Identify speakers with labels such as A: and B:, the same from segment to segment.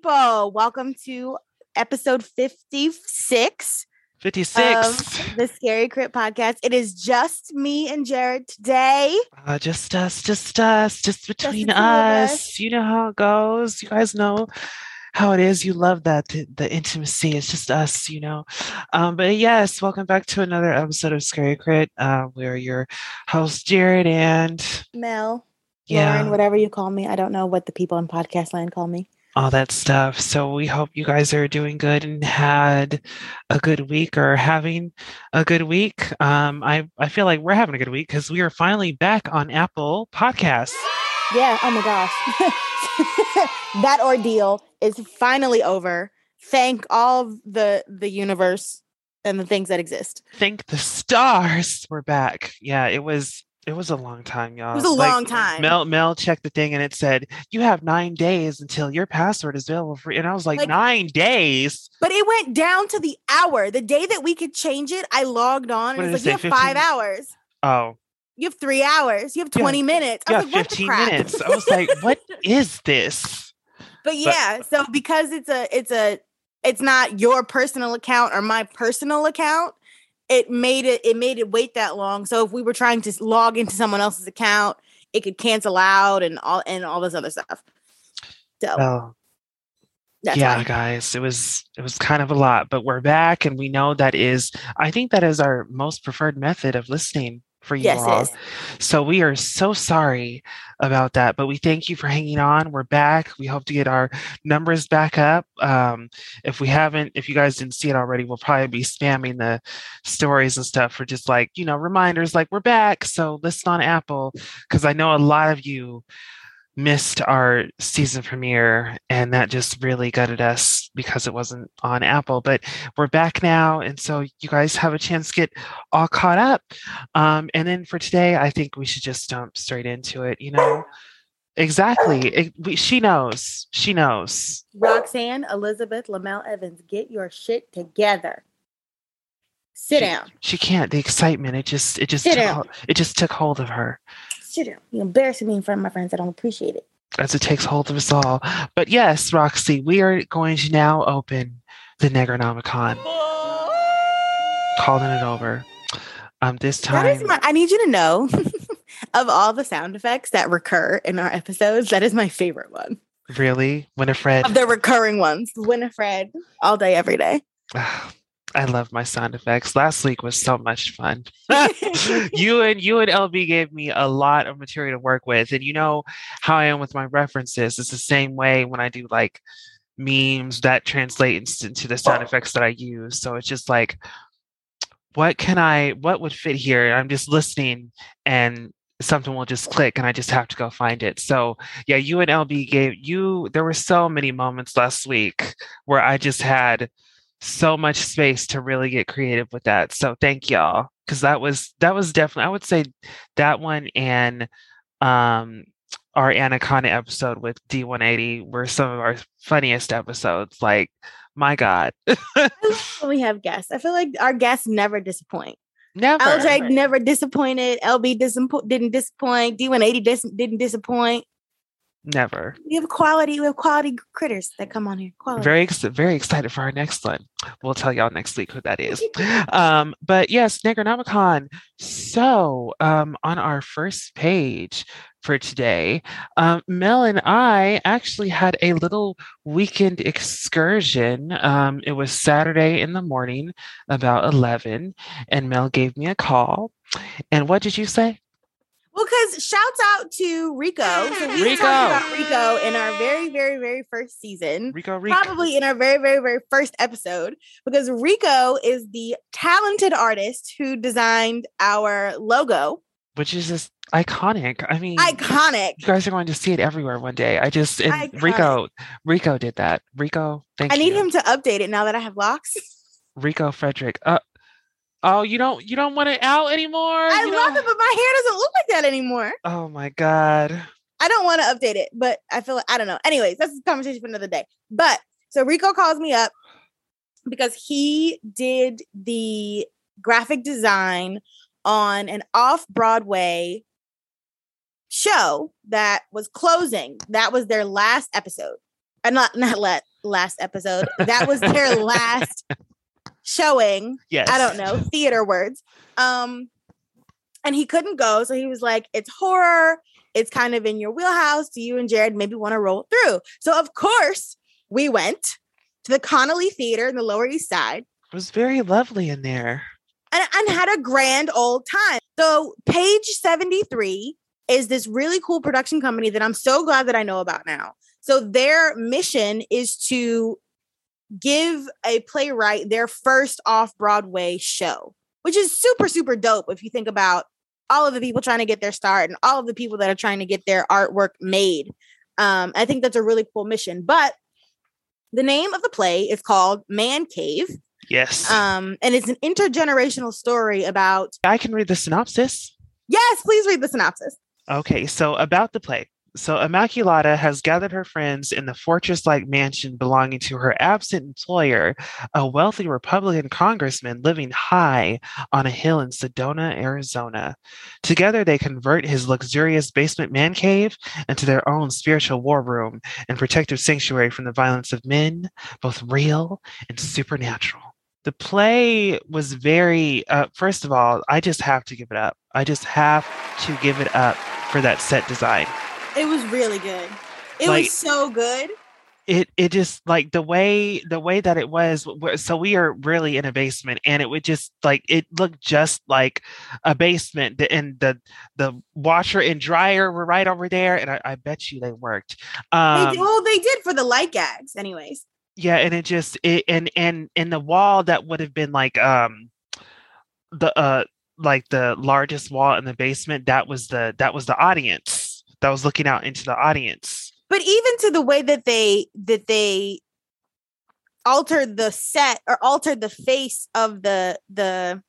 A: people? Welcome to episode 56
B: 56.
A: of the Scary Crit podcast. It is just me and Jared today.
B: Uh, just us, just us, just between
A: of us.
B: us. You know how it goes. You guys know how it is. You love that the, the intimacy. It's just us, you know. Um, but yes, welcome back to another episode of Scary Crit. Uh, we're your host, Jared, and
A: Mel,
B: yeah,
A: Lauren, whatever you call me. I don't know what the people in podcast land call me.
B: All that stuff. So we hope you guys are doing good and had a good week or having a good week. Um, I I feel like we're having a good week because we are finally back on Apple Podcasts.
A: Yeah. Oh my gosh. that ordeal is finally over. Thank all the the universe and the things that exist.
B: Thank the stars we're back. Yeah, it was it was a long time, y'all.
A: It was a
B: Like,
A: long time.
B: Mel Mel checked the thing and it said you have nine days until your password is available for and I was like,
A: Like-
B: nine days.
A: But it went down to the hour. The day that we could change it, I logged on
B: What
A: and it's
B: it
A: like,
B: say,
A: you have five hours.
B: Oh,
A: You have three hours. You have
B: Yeah.
A: 20 minutes. I
B: yeah,
A: was like,
B: fifteen
A: crap?
B: minutes. I was like, what is this?
A: But yeah, so because it's a it's a it's not your personal account or my personal account, it made it it made it wait that long. So if we were trying to log into someone else's account, it could cancel out and all and all this other stuff. So
B: Well,
A: that's
B: yeah,
A: why.
B: guys, it was it was kind of a lot, but we're back and we know that is I think that is our most preferred method of listening for you
A: Yes,
B: all. So we are so sorry about that, but we thank you for hanging on. We're back. We hope to get our numbers back up. Um, if we haven't, if you guys didn't see it already, we'll probably be spamming the stories and stuff for just like, you know, reminders like we're back. So listen on Apple because I know a lot of you missed our season premiere and that just really gutted us because it wasn't on Apple. But we're back now. And so you guys have a chance to get all caught up. Um, and then for today, I think we should just jump straight into it. You know, exactly. It, we, she knows. She knows.
A: Roxanne Elizabeth Lamel Evans, get your shit together. Sit
B: She-
A: down.
B: She can't. The excitement. It just. It just.
A: Sit
B: Took,
A: down.
B: it just took hold of her.
A: Sit down. You're embarrassing me in front of my friends. I don't appreciate it.
B: As it takes hold of us all. But yes, Roxy, we are going to now open the Negronomicon. Calling it over. Um, this
A: That is
B: time,
A: my I need you to know of all the sound effects that recur in our episodes, that is my favorite one.
B: really, Winifred.
A: Of the recurring ones. Winifred, all day, every day.
B: I love my sound effects. Last week was so much fun. you and you and LB gave me a lot of material to work with, and you know how I am with my references. It's the same way when I do like memes that translate into the sound effects that I use. So it's just like, what can I? What would fit here? I'm just listening, and something will just click, and I just have to go find it. So yeah, you and LB gave you. There were so many moments last week where I just had so much space to really get creative with that. So thank y'all because that was that was definitely I would say that one and um our Anaconda episode with D180 were some of our funniest episodes. Like my God,
A: we have guests. I feel like our guests never disappoint.
B: never.
A: LJ never disappointed. LB disappo- didn't disappoint. D180 dis- didn't disappoint.
B: Never.
A: We have quality. We have quality critters that come on here. Quality.
B: Very ex- very excited for our next one. We'll tell y'all next week who that is. Um, but yes, Negronomicon. So um, on our first page for today, um, Mel and I actually had a little weekend excursion. Um, it was Saturday in the morning, about eleven, and Mel gave me a call. And what did you say?
A: Well, because shouts out to Rico. So we
B: Rico.
A: talked about Rico in our very, very, very first season.
B: Rico Rico.
A: Probably in our very, very, very first episode, because Rico is the talented artist who designed our logo.
B: which is just iconic. I mean,
A: Iconic.
B: you guys are going to see it everywhere one day. I just Rico Rico did that. Rico, thank
A: I
B: you.
A: need him to update it now that I have locks.
B: Rico Frederick. Uh, oh, you don't you don't want it out anymore?
A: I
B: You
A: love
B: don't-
A: it, but my hair doesn't look like that anymore.
B: Oh my god.
A: I don't want to update it, but I feel like I don't know. Anyways, that's a conversation for another day. But so Rico calls me up because he did the graphic design on an off Broadway show that was closing. That was their last episode. Uh, not not let last episode. That was their last showing.
B: Yes.
A: I don't know, theater words. Um and he couldn't go, so he was like, "It's horror. It's kind of in your wheelhouse. Do you and Jared maybe want to roll through?" So of course, we went to the Connolly Theater in the Lower East Side
B: It was very lovely in there.
A: and, and had a grand old time. So, Page 73 is this really cool production company that I'm so glad that I know about now. So, their mission is to give a playwright their first off Broadway show, which is super, super dope if you think about all of the people trying to get their start and all of the people that are trying to get their artwork made. Um, I think that's a really cool mission. But the name of the play is called Man Cave.
B: Yes.
A: Um, and it's an intergenerational story about
B: I can read the synopsis.
A: yes, please read the synopsis.
B: Okay, so about the play. So Immaculata has gathered her friends in the fortress like mansion belonging to her absent employer, a wealthy Republican congressman living high on a hill in Sedona, Arizona. Together, they convert his luxurious basement man cave into their own spiritual war room and protective sanctuary from the violence of men, both real and supernatural. The play was very, uh, first of all, I just have to give it up. I just have to give it up for that set design.
A: It was really good. It
B: Like-
A: was so good.
B: it it just like the way the way that it was so we are really in a basement and it would just like it looked just like a basement and the the washer and dryer were right over there and i, I bet you they worked um
A: did, well, they did for the light gags, anyways.
B: yeah and it just it and and and the wall that would have been like um the uh like the largest wall in the basement that was the that was the audience that was looking out into the audience
A: But even to the way that they that they altered the set or altered the face of the the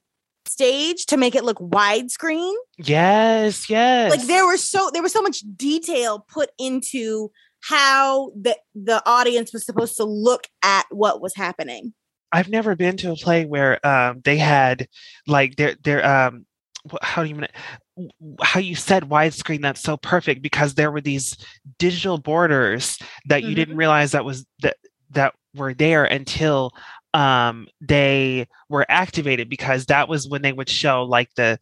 A: stage to make it look widescreen.
B: yes yes
A: Like there were so there was so much detail put into how the the audience was supposed to look at what was happening.
B: I've never been to a play where um, they had like their their um how do you mean it? how you said widescreen that's so perfect because there were these digital borders that you
A: Mhm.
B: didn't realize that was that that were there until um they were activated because that was when they would show like the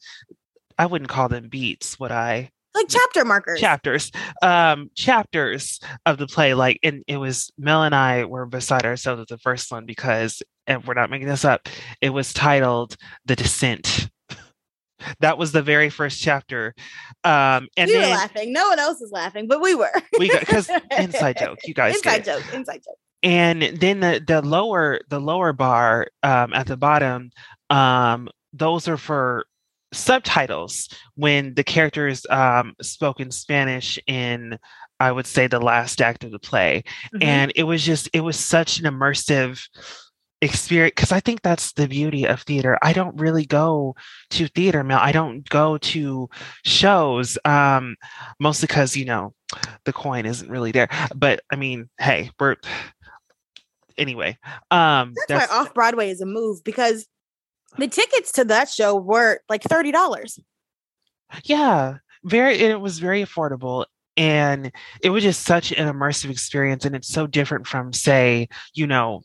B: I wouldn't call them beats would I
A: Like chapter markers.
B: chapters um chapters of the play like and it was mel and i were beside ourselves with the first one because and we're not making this up it was titled the descent that was the very first chapter um and
A: we were
B: then
A: laughing. No one else is laughing, but we were.
B: we got because inside joke you guys
A: inside joke. Inside joke.
B: and then the the lower the lower bar um at the bottom um those are for subtitles when the characters um spoke in spanish in i would say the last act of the play
A: Mhm.
B: and it was just it was such an immersive experience because i think that's the beauty of theater i don't really go to theater Mel. i don't go to shows um mostly because you know the coin isn't really there but i mean hey we're anyway um
A: That's, why off Broadway is a move because the tickets to that show were like thirty dollars.
B: yeah very it was very affordable and it was just such an immersive experience and it's so different from say you know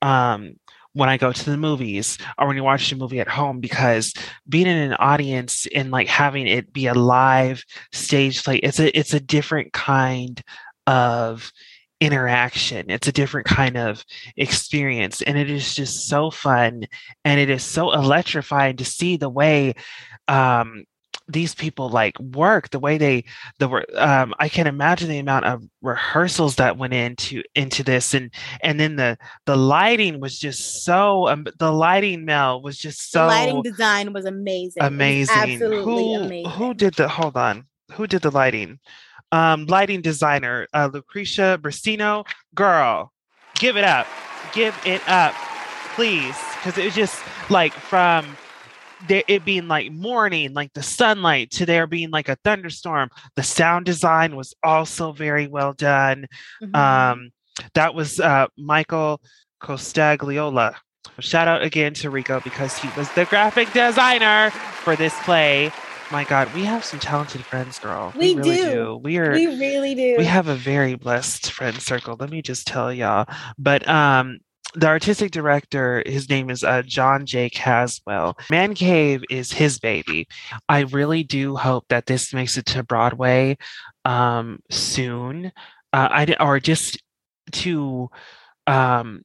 B: um when i go to the movies or when you watch a movie at home because being in an audience and like having it be a live stage play it's a it's a different kind of interaction. It's a different kind of experience and it is just so fun and it is so electrifying to see the way um these people like work the way they the um i can imagine the amount of rehearsals that went into into this and and then the the lighting was just so um, the lighting mel was just
A: the
B: so
A: lighting design was amazing. It was
B: amazing.
A: absolutely
B: who
A: amazing.
B: who did the hold on who did the lighting? Um lighting designer uh Lucrecia Briceno girl give it up. Give it up please. Because it was just like from there it being like morning like the sunlight to there being like a thunderstorm the sound design was also very well done
A: Mhm.
B: um that was uh michael costagliola shout out again to rico because he was the graphic designer for this play My God, we have some talented friends, girl.
A: We,
B: really
A: do.
B: We are.
A: We really do.
B: we have a very blessed friend circle let me just tell y'all but um the artistic director his name is uh, john j. Caswell. Man cave is his baby. I really do hope that this makes it to broadway um soon. Uh, i or just to um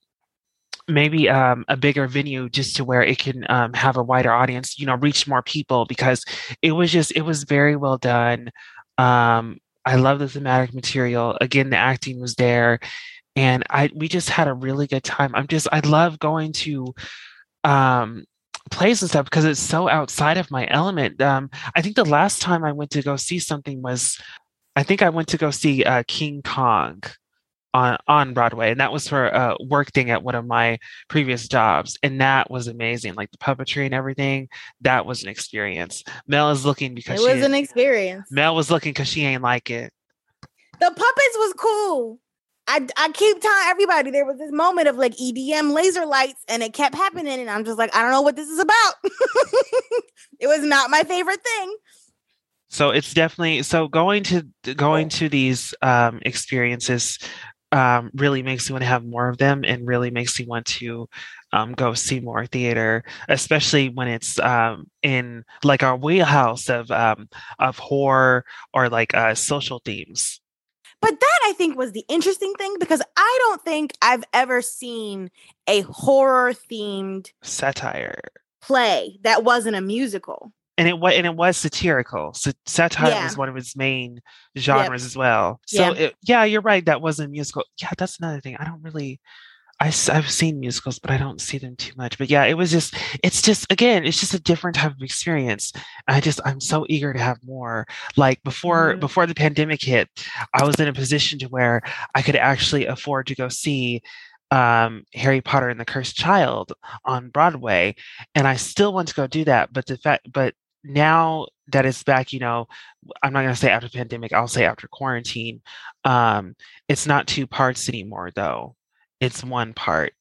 B: maybe um, a bigger venue just to where it can um, have a wider audience you know reach more people because it was just it was very well done. Um, i love the thematic material. Again the acting was there and i we just had a really good time i'm just i love going to um plays and stuff because it's so outside of my element um i think the last time i went to go see something was i think i went to go see uh king kong on on Broadway, and that was for a work thing at one of my previous jobs, and that was amazing. Like the puppetry and everything, that was an experience. Mel is looking because
A: it
B: was
A: an experience.
B: Mel was looking because she ain't like it.
A: The puppets was cool. I, I keep telling everybody there was this moment of like EDM laser lights and it kept happening and I'm just like I don't know what this is about. it was not my favorite thing.
B: So it's definitely so going to going to these um, experiences um, really makes you want to have more of them and really makes you want to um, go see more theater, especially when it's um, in like our wheelhouse of um, of horror or like uh, social themes.
A: But that I think was the interesting thing because I don't think I've ever seen a horror themed
B: Satire.
A: play that wasn't a musical.
B: And it was and it was satirical. So satire
A: Yeah.
B: was one of its main genres as well. So
A: Yeah.
B: it, yeah, you're right. That was a musical. Yeah, that's another thing. I don't really. I, have seen musicals, but I don't see them too much. But yeah, it was just, it's just, again, it's just a different type of experience. I just, I'm so eager to have more. Like before,
A: Mhm.
B: before the pandemic hit, I was in a position to where I could actually afford to go see um, Harry Potter and the Cursed Child on Broadway, and I still want to go do that. But the fact, but now that it's back, you know, I'm not going to say after pandemic, I'll say after quarantine. Um, it's not two parts anymore, though. It's one part.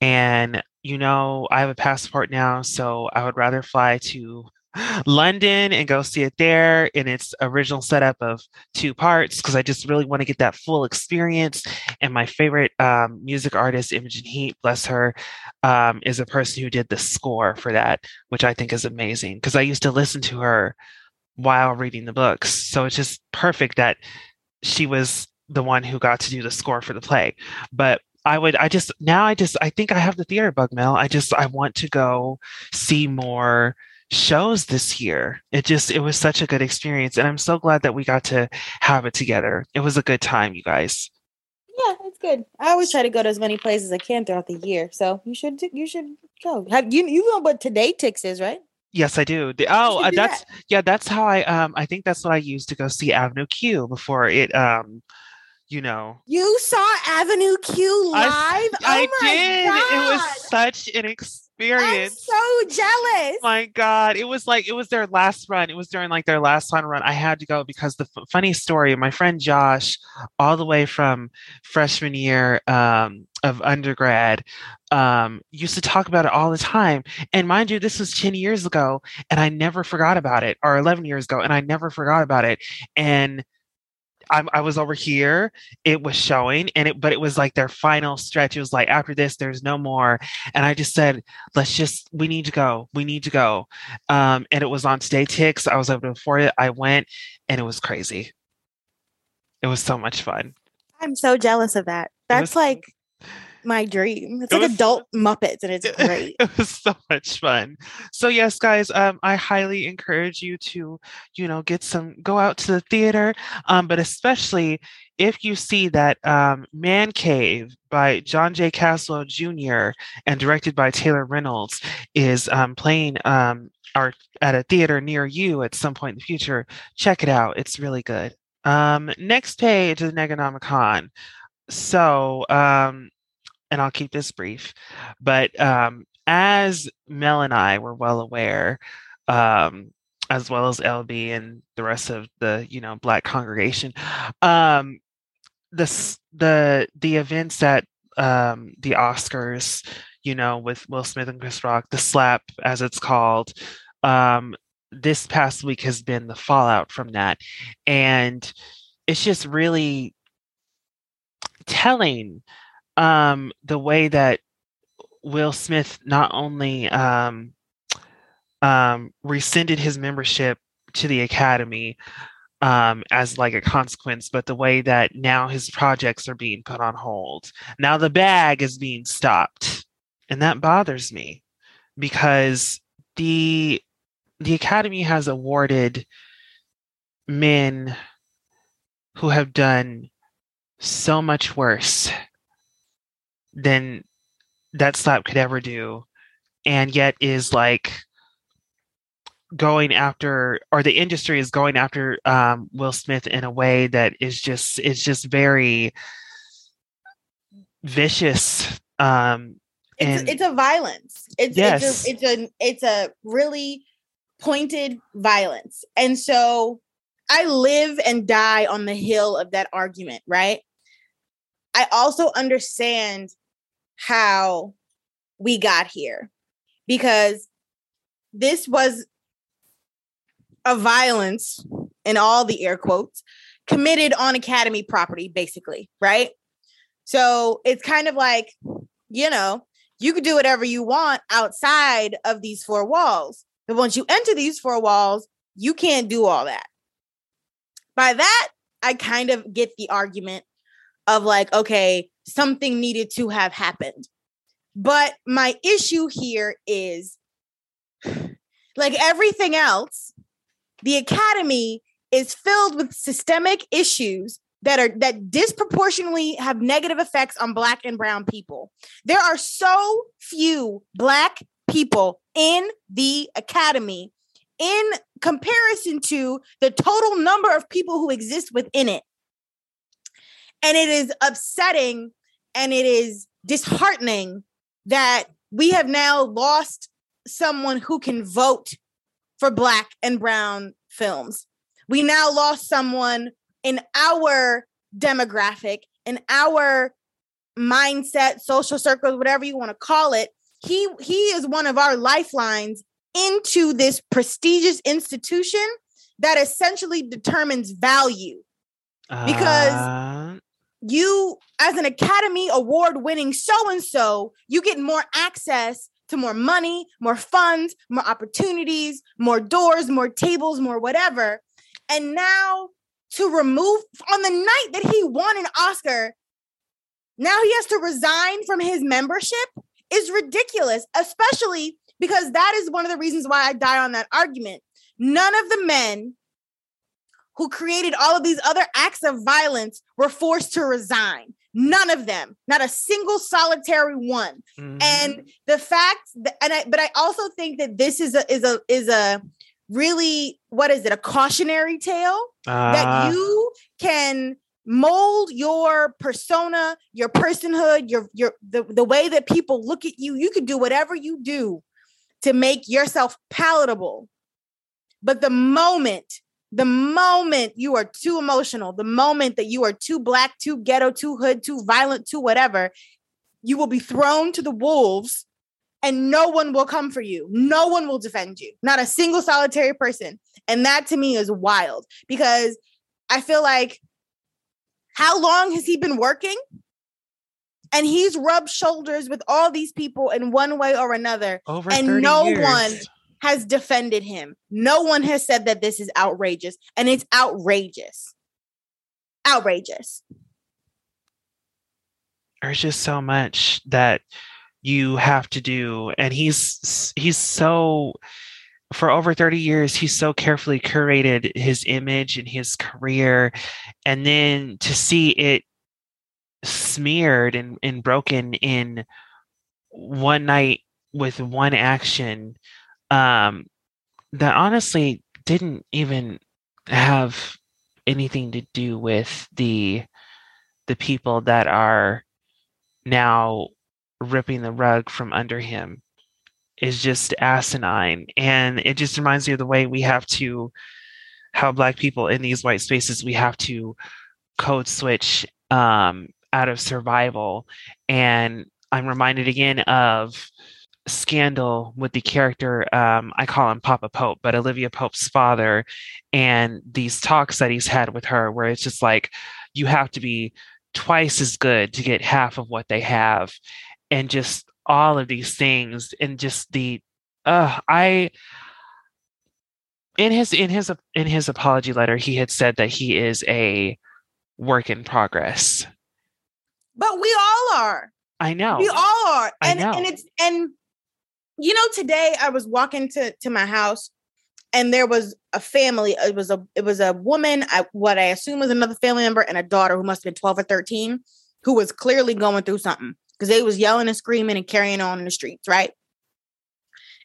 B: And, you know, I have a passport now, so I would rather fly to London and go see it there in its original setup of two parts because I just really want to get that full experience. And my favorite um, music artist, Imogen Heap, bless her, um, is a person who did the score for that, which I think is amazing because I used to listen to her while reading the books. So it's just perfect that she was the one who got to do the score for the play. But I would, I just, now I just, I think I have the theater bug, Mel. I just, I want to go see more shows this year. It just, it was such a good experience. And I'm so glad that we got to have it together. It was a good time, you guys.
A: Yeah, it's good. I always try to go to as many places as I can throughout the year. So you should you should go. Have you you know what TodayTix is, right?
B: Yes, I do. The- oh,
A: do
B: that's yeah, that's how I um I think that's what I used to go see Avenue Q before it um you know
A: You saw Avenue Q live?
B: I,
A: oh
B: I
A: my
B: did.
A: god.
B: It was such an experience.
A: I'm so jealous.
B: my god it was like it was their last run it was during like their last final run i had to go because the f- funny story my friend josh all the way from freshman year um, of undergrad um, used to talk about it all the time and mind you this was 10 years ago and i never forgot about it or 11 years ago and i never forgot about it and I'm, I was over here. It was showing, and it, but it was like their final stretch. It was like after this, there's no more. And I just said, let's just, we need to go. We need to go. Um, and it was on Stay Ticks. I was able to afford it. I went, and it was crazy. It was so much fun.
A: I'm so jealous of that. That's
B: was-
A: like my dream. It's
B: It
A: like
B: was-
A: adult Muppets and it's great.
B: it was so much fun. So yes, guys, um, I highly encourage you to, you know, get some, go out to the theater, um, but especially if you see that um, Man Cave by John J. Caswell Jr. and directed by Taylor Reynolds is um, playing um, our, at a theater near you at some point in the future, check it out. It's really good. Um, next page is Neganomicon. So, um, and I'll keep this brief, but um, as Mel and I were well aware, um, as well as LB and the rest of the you know Black congregation, um, the the the events at um, the Oscars, you know, with Will Smith and Chris Rock, the slap as it's called, um, this past week has been the fallout from that. And it's just really telling um, the way that Will Smith not only um, um, rescinded his membership to the Academy um, as like a consequence, but the way that now his projects are being put on hold. Now the bag is being stopped. And that bothers me because the the Academy has awarded men who have done so much worse than that slap could ever do, and yet is like going after or the industry is going after um, Will Smith in a way that is just it's just very vicious um
A: it's, it's a violence. It's
B: Yes.
A: it's a, it's a it's a really pointed violence. And so i live and die on the hill of that argument right? I also understand how we got here because this was a violence in all the air quotes committed on academy property basically right so it's kind of like you know you could do whatever you want outside of these four walls. But once you enter these four walls, you can't do all that. By that, I kind of get the argument of like, okay, something needed to have happened. But my issue here is like everything else, the academy is filled with systemic issues that are that disproportionately have negative effects on black and brown people. There are so few black people in the academy in comparison to the total number of people who exist within it. And it is upsetting and it is disheartening that we have now lost someone who can vote for black and brown films. We now lost someone in our demographic, in our mindset, social circles, whatever you want to call it. He he is one of our lifelines into this prestigious institution that essentially determines value. Because-
B: Uh,
A: You, as an Academy Award winning so and so, you get more access to more money, more funds, more opportunities, more doors, more tables, more whatever. And now to remove on the night that he won an Oscar, now he has to resign from his membership is ridiculous, especially because that is one of the reasons why I die on that argument. None of the men who created all of these other acts of violence were forced to resign. None of them, not a single solitary one.
B: mhm.
A: And the fact that, and I, but I also think that this is a is a is a really what is it a cautionary tale
B: Uh,
A: that you can mold your persona, your personhood, your your the, the way that people look at you. You can do whatever you do to make yourself palatable. But the moment, the moment you are too emotional, the moment that you are too black, too ghetto, too hood, too violent, too whatever, you will be thrown to the wolves and no one will come for you. No one will defend you. Not a single solitary person. And that to me is wild because I feel like how long has he been working? And he's rubbed shoulders with all these people in one way or another,
B: over
A: and
B: 30
A: no
B: years.
A: one has defended him. No one has said that this is outrageous, and it's outrageous. Outrageous.
B: there's just so much that you have to do and he's he's so for over 30 years he's so carefully curated his image and his career and then to see it smeared and, and broken in one night with one action um that honestly didn't even have anything to do with the the people that are now ripping the rug from under him is just asinine. And it just reminds me of the way we have to how black people in these white spaces we have to code switch um, out of survival. And i'm reminded again of scandal with the character um, i call him papa pope but olivia pope's father and these talks that he's had with her where it's just like you have to be twice as good to get half of what they have. And just all of these things and just the uh i in his in his in his apology letter he had said that he is a work in progress.
A: But we all are.
B: I know.
A: We all are. And and it's and you know today i was walking to to my house and there was a family it was a it was a woman I, what i assume was another family member and a daughter who must have been 12 or 13 who was clearly going through something because they was yelling and screaming and carrying on in the streets right?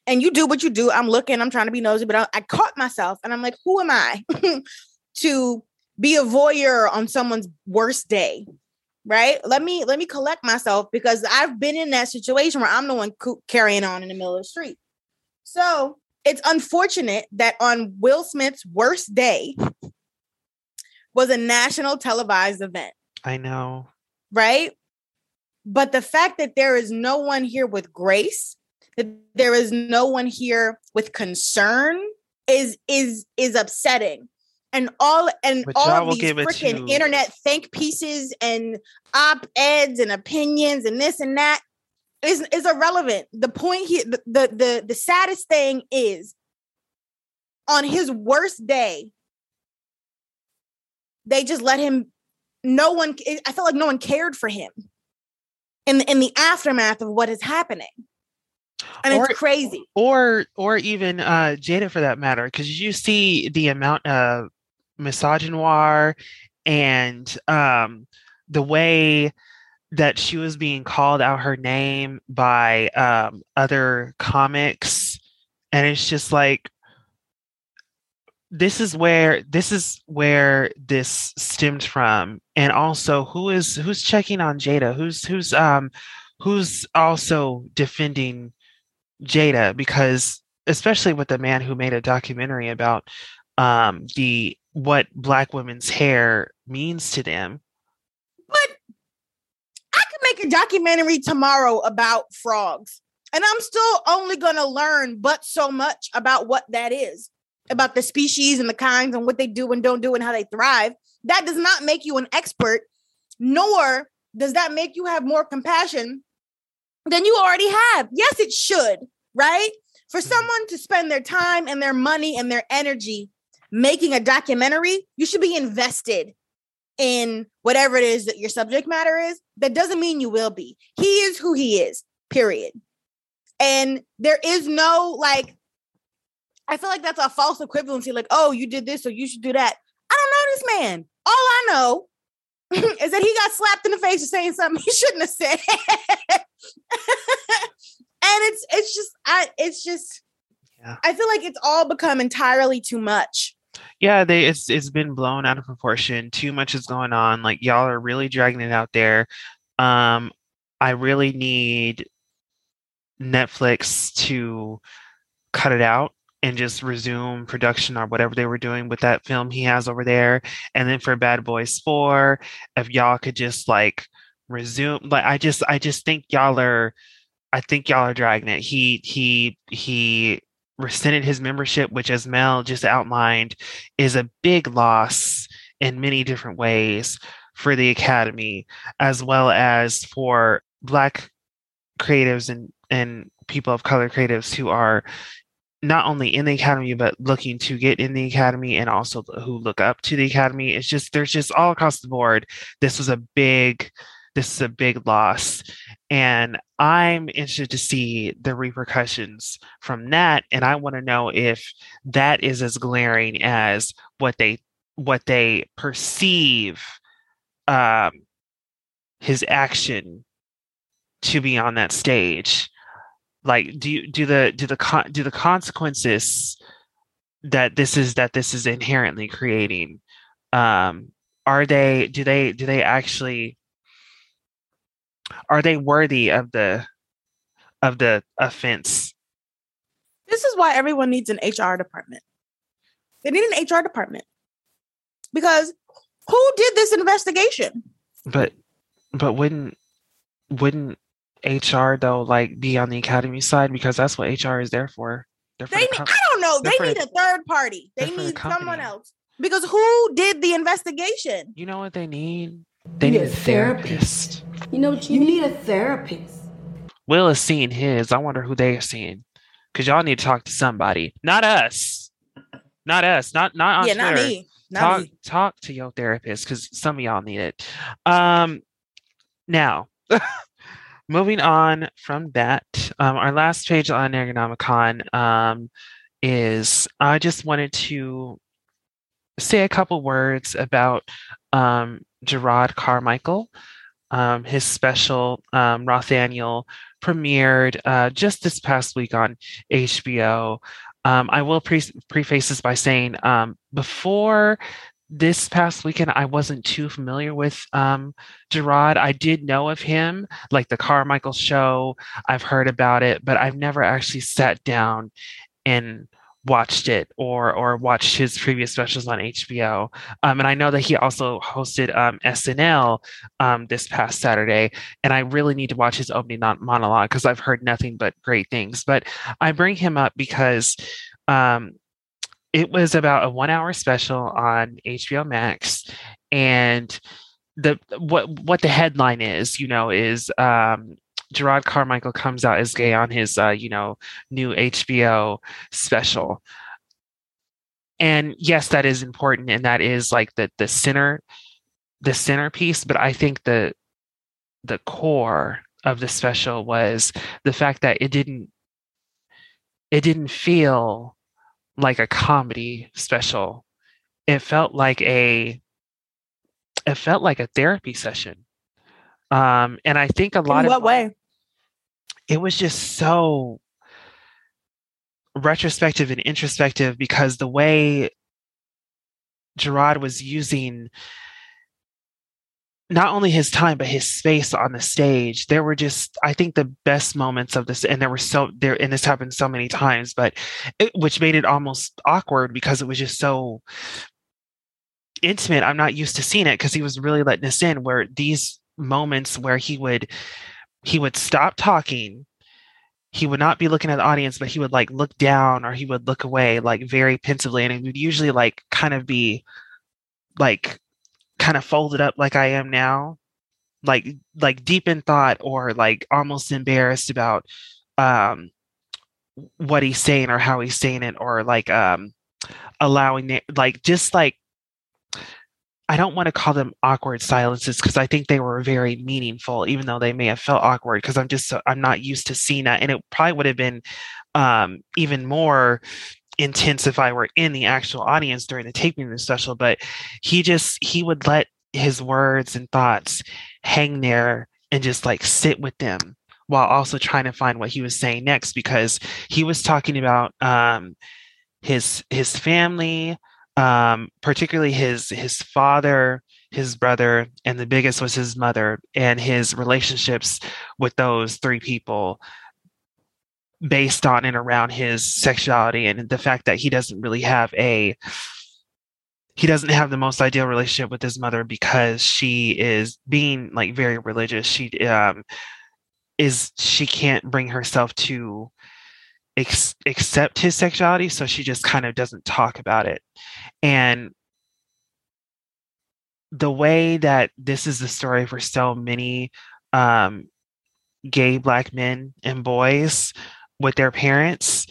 A: And you do what you do i'm looking i'm trying to be nosy but i, I caught myself and i'm like who am i to be a voyeur on someone's worst day right? Let me let me collect myself because i've been in that situation where i'm the one carrying on in the middle of the street. So it's unfortunate that on will smith's worst day was a national televised event.
B: I know.
A: Right? But the fact that there is no one here with grace that there is no one here with concern is is is upsetting and all and
B: Which
A: all of these freaking internet think pieces and op eds and opinions and this and that is is irrelevant. The point here, the, the the the saddest thing is on his worst day, they just let him. No one, I felt like no one cared for him in the, in the aftermath of what is happening, and
B: Or-
A: it's crazy.
B: or or even uh Jada for that matter because you see the amount of misogynoir and um the way that she was being called out her name by um other comics. And it's just like this is where this is where this stemmed from. And also who is who's checking on Jada? Who's who's um who's also defending Jada? Because especially with the man who made a documentary about um the what black women's hair means to them
A: But I could make a documentary tomorrow about frogs. And I'm still only going to learn but so much about what that is, about the species and the kinds and what they do and don't do and how they thrive. That does not make you an expert, nor does that make you have more compassion than you already have. Yes, it should, right? For
B: Mhm.
A: someone to spend their time and their money and their energy making a documentary, you should be invested in whatever it is that your subject matter is, that doesn't mean you will be. He is who he is, period. And there is no like, I feel like that's a false equivalency. Like, oh, you did this, so you should do that. I don't know this man. All I know is that he got slapped in the face for saying something he shouldn't have said. and it's it's just I it's just
B: Yeah.
A: I feel like it's all become entirely too much.
B: Yeah they it's it's been blown out of proportion. Too much is going on. Like y'all are really dragging it out there. Um i really need netflix to cut it out and just resume production or whatever they were doing with that film he has over there. And then for bad boys 4 if y'all could just like resume like i just i just think y'all are i think y'all are dragging it. He he he rescinded his membership, which, as Mel just outlined, is a big loss in many different ways for the Academy, as well as for Black creatives and, and people of color creatives who are not only in the Academy, but looking to get in the Academy and also who look up to the Academy. It's just, there's just all across the board. This was a big, this is a big loss. And I'm interested to see the repercussions from that. And I want to know if that is as glaring as what they what they perceive um, his action to be on that stage. Like, do you, do the do the con- do the consequences that this is that this is inherently creating? Um, are they do they do they actually are they worthy of the of the offense
A: This is why everyone needs an HR department. They need an HR department because who did this investigation?
B: but but wouldn't wouldn't HR though like be on the academy side because that's what HR is there for.
A: They need, I don't know. They need a third party. They need someone else. Because who did the investigation?
B: You know what they need? They you need, need, a therapist.
C: therapist. You know what you, you need? need a therapist.
B: Will is seeing his. I wonder who they are seeing. Cause y'all need to talk to somebody. Not us. Not us. Not not on yeah, Twitter. not me. Not talk me. talk to your therapist because some of y'all need it. Um now moving on from that, um, our last page on Negronomicon um, is I just wanted to say a couple words about um, Jerrod Carmichael. Um, his special um, Rothaniel premiered uh, just this past week on HBO. Um, I will pre- preface this by saying um, before this past weekend, I wasn't too familiar with um, Jerrod. I did know of him, like the Carmichael show. I've heard about it, but I've never actually sat down and watched it or or watched his previous specials on HBO. Um, and I know that he also hosted um, SNL um, this past Saturday, and I really need to watch his opening monologue because I've heard nothing but great things. But I bring him up because um, it was about a one-hour special on HBO Max, and the what what the headline is, you know, is um, Jerrod Carmichael comes out as gay on his, uh, you know, new HBO special. And yes, that is important, and that is like the the center, the centerpiece. But I think the the core of the special was the fact that it didn't it didn't feel like a comedy special. It felt like a it felt like a therapy session. Um, and I think a lot
A: In
B: of
A: what way?
B: it was just so retrospective and introspective because the way Jerrod was using not only his time but his space on the stage there were just i think the best moments of this and there were so there and this happened so many times but it, which made it almost awkward because it was just so intimate i'm not used to seeing it because he was really letting us in where these moments where he would he would stop talking. He would not be looking at the audience but he would like look down or he would look away like very pensively and it would usually like kind of be like kind of folded up like i am now like like deep in thought or like almost embarrassed about um what he's saying or how he's saying it or like um allowing it like just like I don't want to call them awkward silences because I think they were very meaningful, even though they may have felt awkward because I'm just I'm not used to seeing that, and it probably would have been um, even more intense if I were in the actual audience during the taping of the special. But he just he would let his words and thoughts hang there and just like sit with them while also trying to find what he was saying next because he was talking about um, his his family um, particularly his his father, his brother, and the biggest was his mother, and his relationships with those three people based on and around his sexuality and the fact that he doesn't really have a he doesn't have the most ideal relationship with his mother because she is being like very religious. She um is she can't bring herself to ex- accept his sexuality so she just kind of doesn't talk about it. And the way that this is the story for so many um, gay black men and boys with their parents.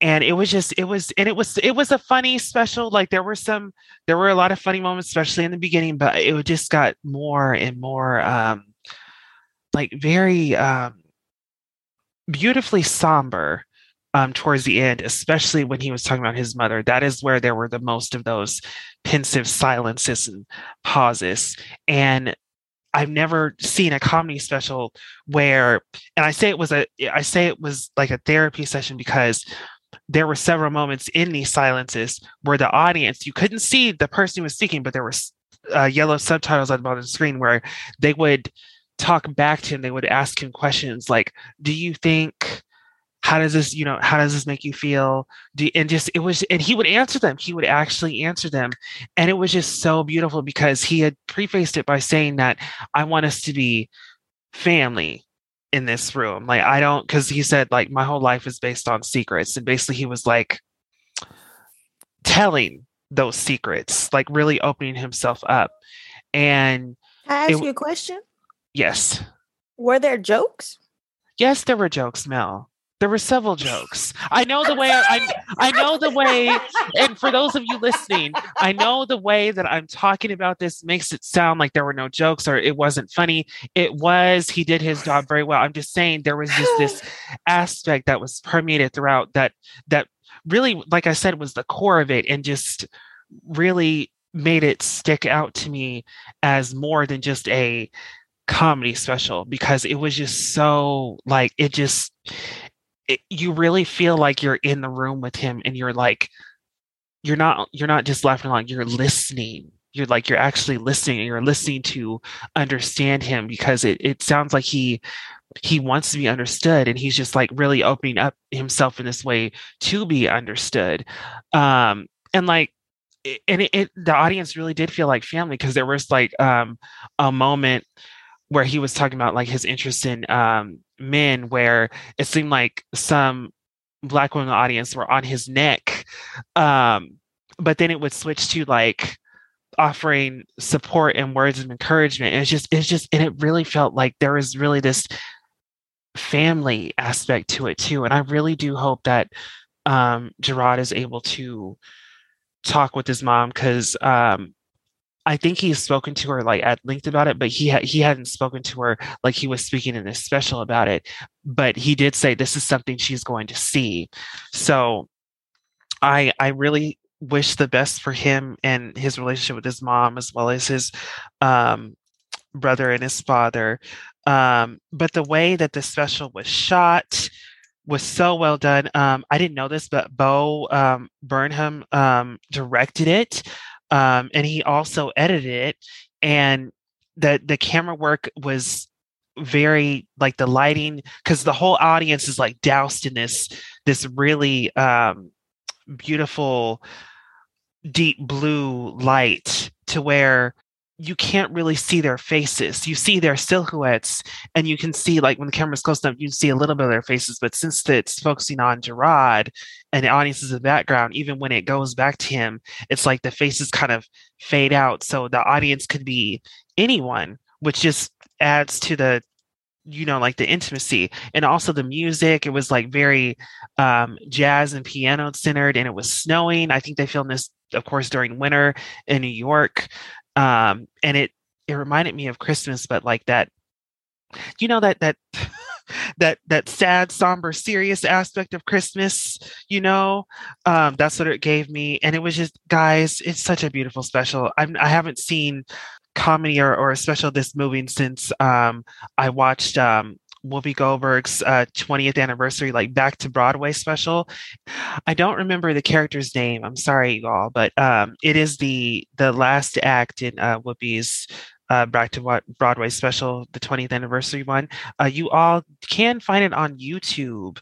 B: And it was just it was and it was it was a funny special like there were some there were a lot of funny moments especially in the beginning but it just got more and more um like very um beautifully somber um, towards the end, especially when he was talking about his mother. That is where there were the most of those pensive silences and pauses. And I've never seen a comedy special where, and I say it was a, I say it was like a therapy session because there were several moments in these silences where the audience, you couldn't see the person who was speaking, but there were uh, yellow subtitles on the bottom of the screen where they would talk back to him. They would ask him questions like, "Do you think?" how does this you know how does this make you feel Do, and just it was and he would answer them he would actually answer them and it was just so beautiful because he had prefaced it by saying that i want us to be family in this room. Like I don't because he said like my whole life is based on secrets. And basically he was like telling those secrets, like really opening himself up. And
A: Can I ask
B: It-
A: you a question?
B: Yes.
A: Were there jokes?
B: Yes, there were jokes, Mel. There were several jokes. I know the way I I know the way and for those of you listening, I know the way that I'm talking about this makes it sound like there were no jokes or it wasn't funny. It was. He did his job very well. I'm just saying there was just this aspect that was permeated throughout that that really, like I said, was the core of it and just really made it stick out to me as more than just a comedy special because it was just so like it just it, you really feel like you're in the room with him and you're like you're not you're not just laughing along you're listening. You're like you're actually listening and you're listening to understand him because it, it sounds like he he wants to be understood and he's just like really opening up himself in this way to be understood. Um and like and it, it the audience really did feel like family because there was like um a moment where he was talking about like his interest in um men where it seemed like some black women in the audience were on his neck um but then it would switch to like offering support and words of encouragement. And it's just it's just and it really felt like there was really this family aspect to it too. And i really do hope that um Jerrod is able to talk with his mom because um I think he's spoken to her like at length about it, but he ha- he hadn't spoken to her like he was speaking in this special about it. But he did say this is something she's going to see. So I I really wish the best for him and his relationship with his mom as well as his um, brother and his father. Um, but the way that the special was shot was so well done. Um, I didn't know this, but Bo um, Burnham um, directed it um, and he also edited it and the the camera work was very like the lighting because the whole audience is like doused in this this really um beautiful deep blue light to where you can't really see their faces. You see their silhouettes, and you can see, like, when the camera's close enough, you can see a little bit of their faces. But since it's focusing on Jerrod and the audience is in the background, even when it goes back to him, it's like the faces kind of fade out. So the audience could be anyone, which just adds to the you know like the intimacy and also the music it was like very um jazz and piano centered and it was snowing i think they filmed this of course during winter in new york um and it it reminded me of christmas but like that you know that that that that sad somber serious aspect of christmas you know um that's what it gave me and it was just guys it's such a beautiful special I'm, i haven't seen comedy or, or a special this moving since um i watched um Whoopi Goldberg's uh, 20th anniversary, like back to Broadway special. I don't remember the character's name. I'm sorry, you all, but um, it is the the last act in uh, Whoopi's uh, back to what Broadway special, the 20th anniversary one. Uh, you all can find it on YouTube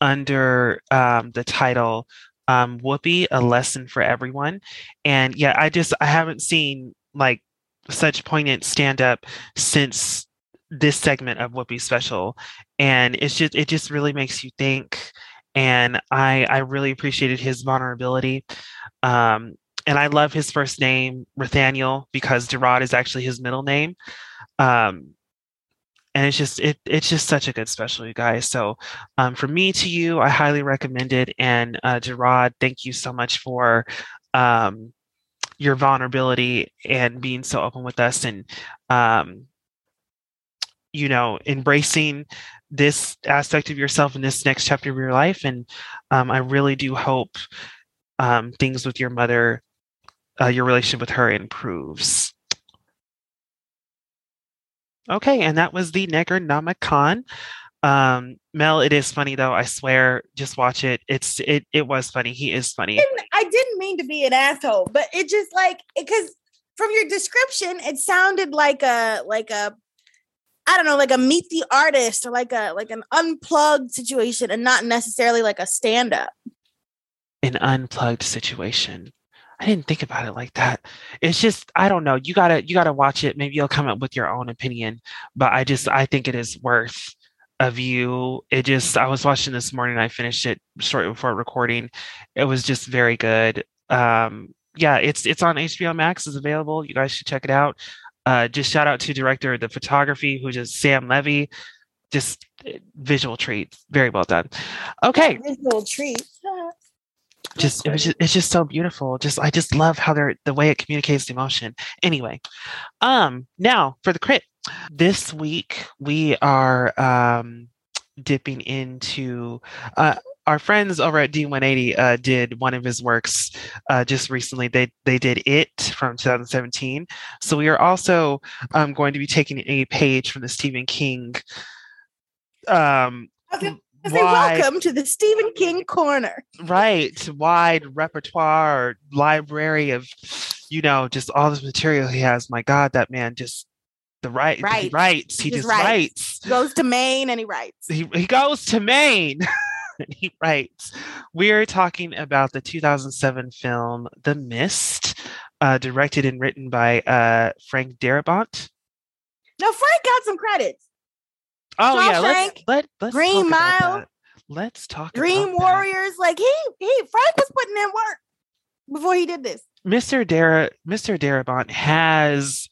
B: under um, the title um, Whoopi, a lesson for everyone. And yeah, I just I haven't seen like such poignant stand up since this segment of Whoopi special, and it's just it just really makes you think. And I I really appreciated his vulnerability. Um, and I love his first name, Nathaniel, because Jerrod is actually his middle name. Um, and it's just it it's just such a good special, you guys. So um, from me to you, I highly recommend it. And uh, Jerrod, thank you so much for um, your vulnerability and being so open with us, and um, you know, embracing this aspect of yourself in this next chapter of your life. And um, I really do hope um, things with your mother uh, your relationship with her improves. Okay, and that was the Negronomicon. Um, Mel, it is funny though. I swear, just watch it. It's it. It was funny. He is funny.
A: didn't- I didn't mean to be an asshole, but it just like because from your description, it sounded like a like a I don't know, like a meet the artist or like a like an unplugged situation, and not necessarily like a stand up.
B: An unplugged situation. I didn't think about it like that. It's just I don't know. You gotta you gotta watch it. Maybe you'll come up with your own opinion. But I just I think it is worth of you. It just I was watching this morning. I finished it shortly before recording. It was just very good. Um, yeah, it's it's on HBO Max. is available. You guys should check it out. Uh, just shout out to director of the photography, who's just Sam Levy. Just eh, visual treats, very well done. Okay,
A: visual treats.
B: Just it was just, it's just so beautiful. Just I just love how they're the way it communicates the emotion. Anyway, um, now for the crit. This week we are um dipping into uh our friends over at D180 uh, did one of his works uh, just recently. They they did it from 2017. So we are also um, going to be taking a page from the Stephen King. Um,
A: okay. Wide, welcome to the Stephen King corner.
B: Right, wide repertoire library of, you know, just all this material he has. My God, that man just the right, right. he writes. He, he just, writes. writes.
A: Goes to Maine and he writes.
B: He he goes to Maine. And he writes, We're talking about the 2007 film The Mist, uh, directed and written by uh, Frank Darabont.
A: Now Frank got some credits.
B: Oh, yeah. Frank, let's, let, let's
A: Green Mile.
B: Let's talk
A: Dream Warriors. That. Like he, he, Frank was putting in work before he did this.
B: Mr. Dara, Mr. Darabont has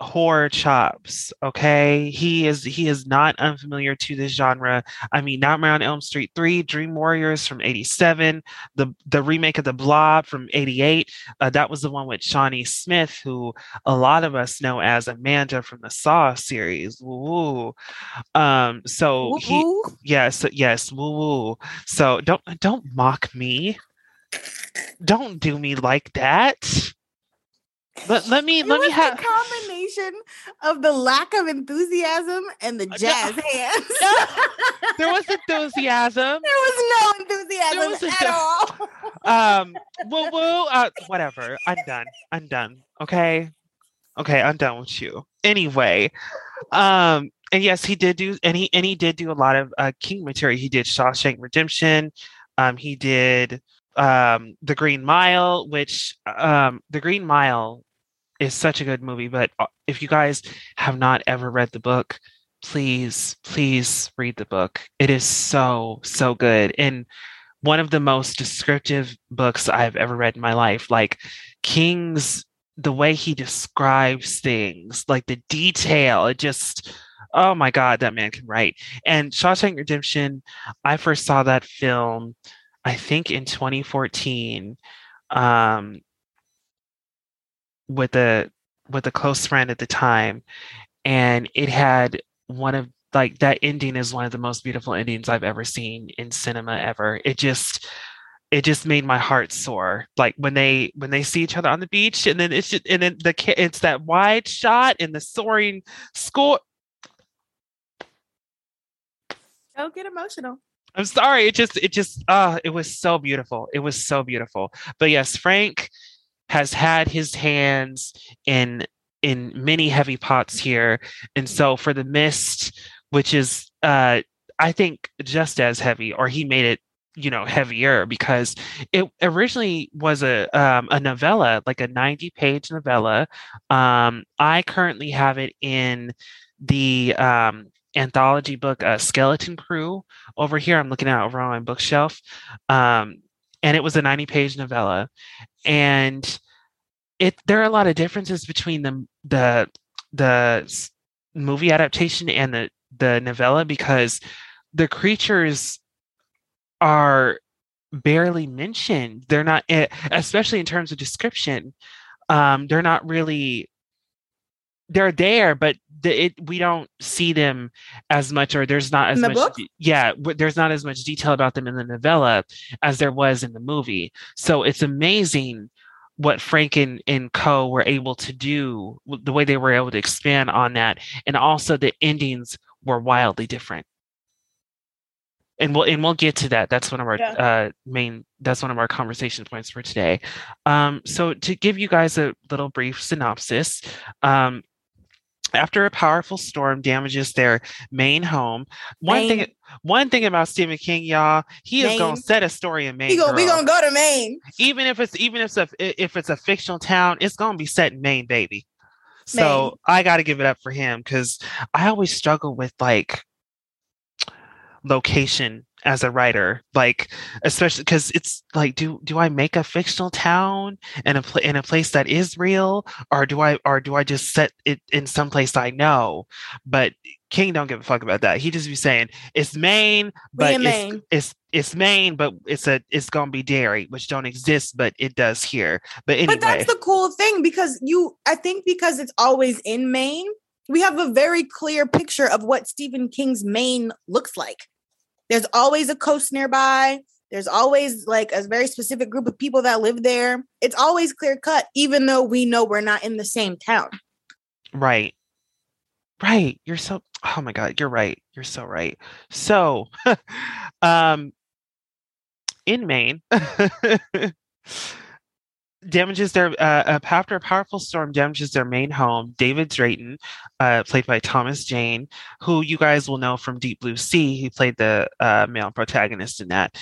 B: horror chops okay? He is he is not unfamiliar to this genre. I mean nightmare on elm street 3 dream warriors from 87 the the remake of the blob from 88 uh, that was the one with shawnee smith who a lot of us know as amanda from the saw series. Woo um so woo he yes yes woo woo so don't don't mock me. Don't do me like that let, let me
A: it
B: let me have
A: combination of the lack of enthusiasm and the uh, jazz no, hands.
B: No, there was enthusiasm.
A: There was no enthusiasm was at all.
B: um, woo woo. Uh, whatever. I'm done. I'm done. Okay. Okay, I'm done with you. Anyway, um, and yes, he did do, and he and he did do a lot of uh, King material. He did Shawshank Redemption. Um, he did um, The Green Mile, which um, The Green Mile is such a good movie. But uh, if you guys have not ever read the book, please, please read the book. It is so, so good. And one of the most descriptive books I've ever read in my life. Like King's, the way he describes things, like the detail, it just, oh my God, that man can write. And Shawshank Redemption, I first saw that film, I think in 2014. Um, with a with a close friend at the time and it had one of like that ending is one of the most beautiful endings I've ever seen in cinema ever. It just it just made my heart soar. Like when they when they see each other on the beach and then it's just and then the it's that wide shot and the soaring score.
A: Don't get emotional.
B: I'm sorry. It just it just uh it was so beautiful. It was so beautiful. But yes, Frank has had his hands in in many heavy pots here. And so for the mist which is uh i think just as heavy or he made it you know heavier because it originally was a um, a novella like a 90 page novella. Um i currently have it in the um anthology book uh, skeleton crew over here. I'm looking at over on my bookshelf. Um and it was a 90 page novella and it there are a lot of differences between the the the movie adaptation and the the novella because the creatures are barely mentioned. They're not eh, especially in terms of description um they're not really they're there but the, it we don't see them as much or there's not as much book? yeah there's not as much detail about them in the novella as there was in the movie so it's amazing what Frank and, and Co were able to do, the way they were able to expand on that, and also the endings were wildly different. And we'll and we'll get to that. That's one of our yeah. uh, main. That's one of our conversation points for today. Um, so to give you guys a little brief synopsis, um, after a powerful storm damages their main home, one Maine. thing one thing about Stephen King, y'all, he Maine. is gonna set a story in Maine. We
A: gonna, we gonna go to Maine.
B: Even if it's even if it's a, if it's a fictional town, it's gonna be set in Maine, baby. So Maine. I got to give it up for him because I always struggle with like location as a writer like especially because it's like do do i make a fictional town and a pl- in a place that is real? Or do i or do i just set it in some place i know? But king don't give a fuck about that. He just be saying it's maine but it's,
A: Maine.
B: it's it's maine but it's a it's gonna be Derry which don't exist but it does here. But anyway
A: But that's the cool thing because you, I think, because it's always in Maine, we have a very clear picture of what Stephen King's Maine looks like. There's always a coast nearby. There's always like a very specific group of people that live there. It's always clear cut, even though we know we're not in the same town.
B: Right. Right. You're so oh my god, you're right. You're so right. So um in Maine damages their uh, uh, after a powerful storm damages their main home. David Drayton, uh, played by Thomas Jane, who you guys will know from Deep Blue Sea. He played the uh, male protagonist in that.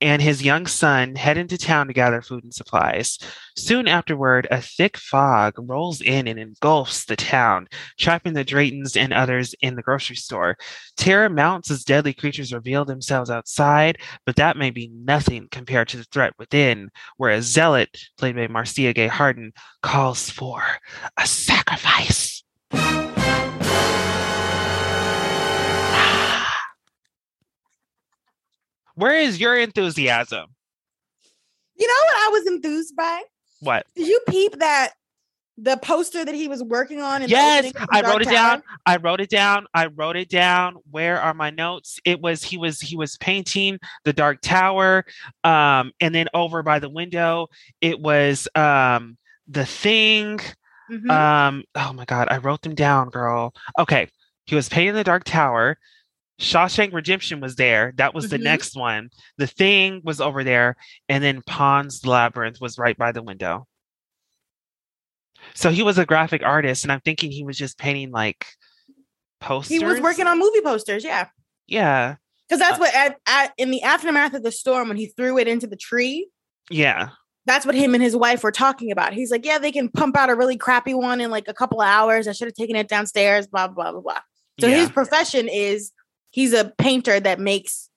B: And his young son head into town to gather food and supplies. Soon afterward, a thick fog rolls in and engulfs the town, trapping the Draytons and others in the grocery store. Terror mounts as deadly creatures reveal themselves outside, but that may be nothing compared to the threat within, where a zealot, played by Marcia Gay Harden, calls for a sacrifice. Where is your enthusiasm?
A: You know what I was enthused by?
B: What?
A: Did you peep that the poster that he was working on?
B: Yes, I wrote it down. I wrote it down. I wrote it down. Where are my notes? It was he was he was painting the dark tower. Um, and then over by the window, it was um the thing.
A: Mhm.
B: Um, oh my god, I wrote them down, girl. Okay. He was painting the dark tower. Shawshank Redemption was there. That was the
A: Mhm.
B: next one. The thing was over there, and then Pan's Labyrinth was right by the window. So he was a graphic artist, and I'm thinking he was just painting like posters.
A: he was working on movie posters, yeah.
B: Yeah,
A: Because
B: Uh
A: that's what at, at in the aftermath of the storm when he threw it into the tree,
B: yeah,
A: that's what him and his wife were talking about. He's like, Yeah, they can pump out a really crappy one in like a couple of hours. I should have taken it downstairs, blah, blah, blah, blah. So
B: yeah.
A: his profession is he's a painter that makes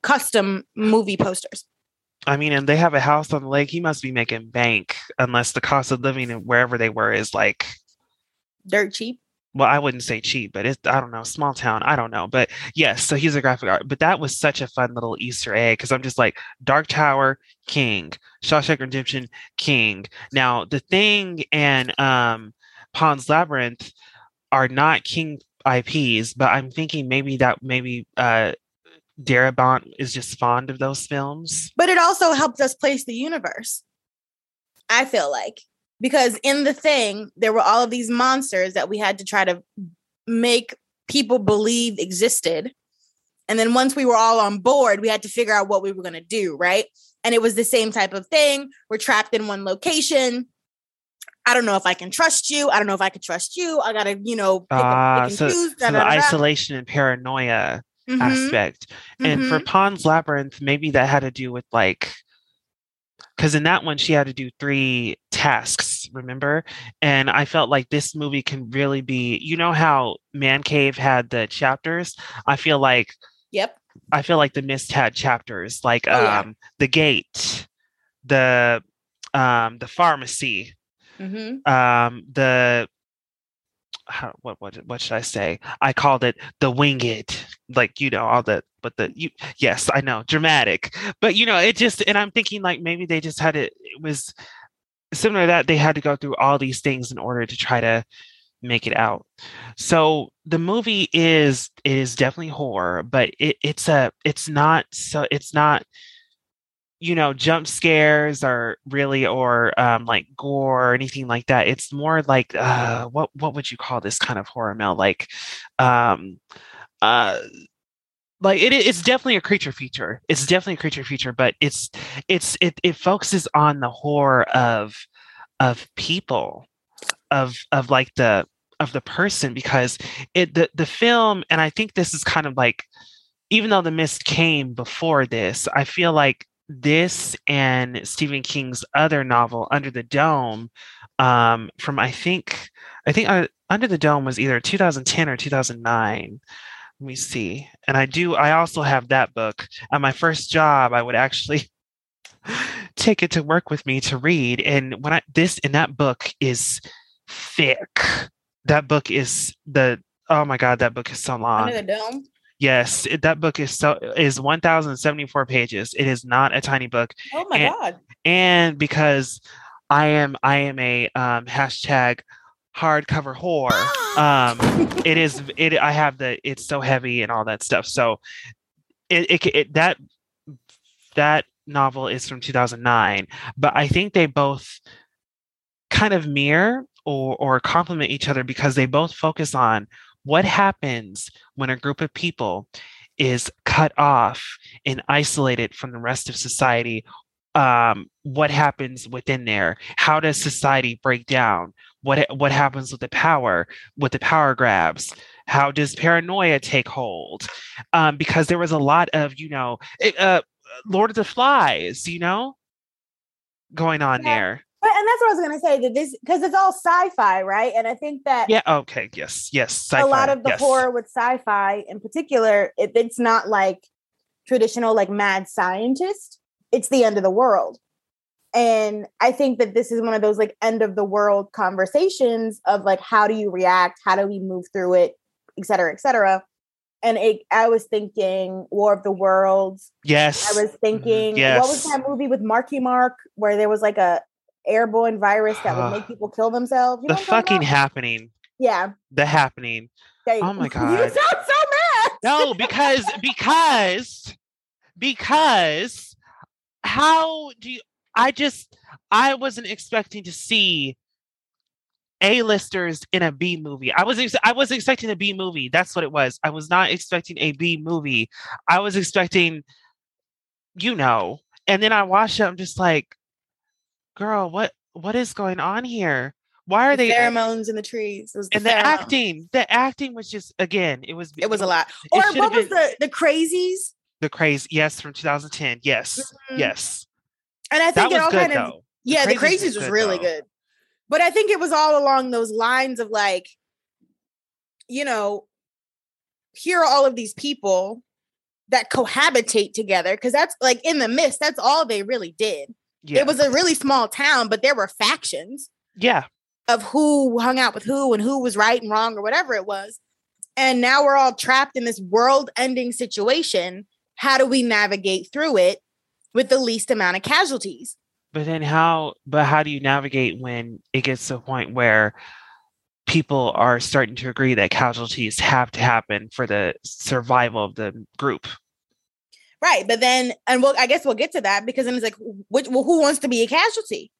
A: custom movie posters.
B: I mean, and they have a house on the lake. He must be making bank, unless the cost of living in wherever they were is like
A: Dirt cheap.
B: well, I wouldn't say cheap, but it's I don't know, small town. I don't know, but yes. So he's a graphic art, but that was such a fun little Easter egg because I'm just like Dark Tower King, Shawshank Redemption King. Now the Thing and um, Pan's Labyrinth are not King IPs, but I'm thinking maybe that maybe uh, Darabont is just fond of those films.
A: But it also helped us place the universe. I feel like because in the thing there were all of these monsters that we had to try to make people believe existed. And then once we were all on board, we had to figure out what we were going to do, right? And it was the same type of thing. We're trapped in one location. I don't know if I can trust you. I don't know if I can trust you. I got to, you know, pick, up,
B: Ah,
A: pick
B: so,
A: choose.
B: so the isolation and paranoia
A: Mhm,
B: aspect. And for
A: mhm.
B: Pan's Labyrinth, maybe that had to do with like, because in that one she had to do three tasks, remember? And I felt like this movie can really be, you know how Man Cave had the chapters? I feel like
A: Yep.
B: I feel like the Mist had chapters, like
A: Oh, yeah.
B: um the gate, the um the pharmacy,
A: hmm
B: um the how, what what what should I say? I called it the winged, like you know all the but the you yes I know dramatic, but you know it just and I'm thinking like maybe they just had it it was similar to that they had to go through all these things in order to try to make it out. So the movie is it is definitely horror, but it, it's a it's not so it's not you know jump scares or really or um like gore or anything like that. It's more like uh what what would you call this kind of horror mel? Like um uh like it, it's definitely a creature feature. It's definitely a creature feature but it's it's it, it focuses on the horror of of people of of like the of the person because it the the film and i think this is kind of like even though the mist came before this i feel like this and Stephen King's other novel, Under the Dome, um, from I think I think uh, Under the Dome was either 2010 or 2009. let me see. And I do, I also have that book. At my first job, I would actually take it to work with me to read. And when I, this, and that book is thick. That book is the, oh my God, that book is so long.
A: Under the dome.
B: Yes, it, that book is so is 1074 pages. It is not a tiny book.
A: Oh my
B: And-
A: god.
B: And because I am I am a um hashtag hardcover whore. Um it is it I have the it's so heavy and all that stuff. So it, it, it that that novel is from 2009, but I think they both kind of mirror or or complement each other because they both focus on what happens when a group of people is cut off and isolated from the rest of society? Um, what happens within there? How does society break down? What what happens with the power with the power grabs? How does paranoia take hold? Um, because there was a lot of you know it, uh, lord of the flies you know going on
A: Yeah.
B: there
A: But and that's what I was gonna say that this because it's all sci-fi, right? And I think that
B: yeah okay yes yes
A: a lot of the
B: yes.
A: horror with sci-fi in particular, it, it's not like traditional like mad scientist. It's the end of the world. And I think that this is one of those like end of the world conversations of like how do you react? How do we move through it, et cetera, et cetera. And it, I was thinking War of the Worlds.
B: yes
A: I was mm-hmm. thinking what was that movie with Marky Mark where there was like a airborne virus that would make ah. people kill themselves? You
B: the
A: know what
B: fucking
A: about?
B: happening
A: yeah.
B: the happening Oh my
A: god. You sound so mad.
B: no because because because how do you i just i wasn't expecting to see a-listers in a b movie i was ex- i was expecting a b movie that's what it was i was not expecting a b movie i was expecting you know and then i watched it i'm just like girl what what is going on here why are
A: The
B: they
A: pheromones in the trees. It was the
B: and the
A: pheromones.
B: acting the acting was just again it was
A: It was a lot. Or what was
B: been-
A: the the crazies?
B: the craze yes from 2010 yes
A: Mhm.
B: yes
A: And I
B: that
A: think it all
B: good
A: kind of
B: though
A: yeah, the
B: Crazies was
A: crazies was
B: good,
A: really
B: though.
A: good. But I think it was all along those lines of like, you know, here are all of these people that cohabitate together because that's like in the mist. That's all they really did.
B: Yeah
A: It was a really small town, but there were factions.
B: yeah
A: of who hung out with who and who was right and wrong or whatever it was. And now we're all trapped in this world ending situation. How do we navigate through it with the least amount of casualties?
B: but then how but how do you navigate when it gets to a point where people are starting to agree that casualties have to happen for the survival of the group
A: Right. But then, and we'll, I guess we'll get to that because then it's like, which, well, who wants to be a casualty?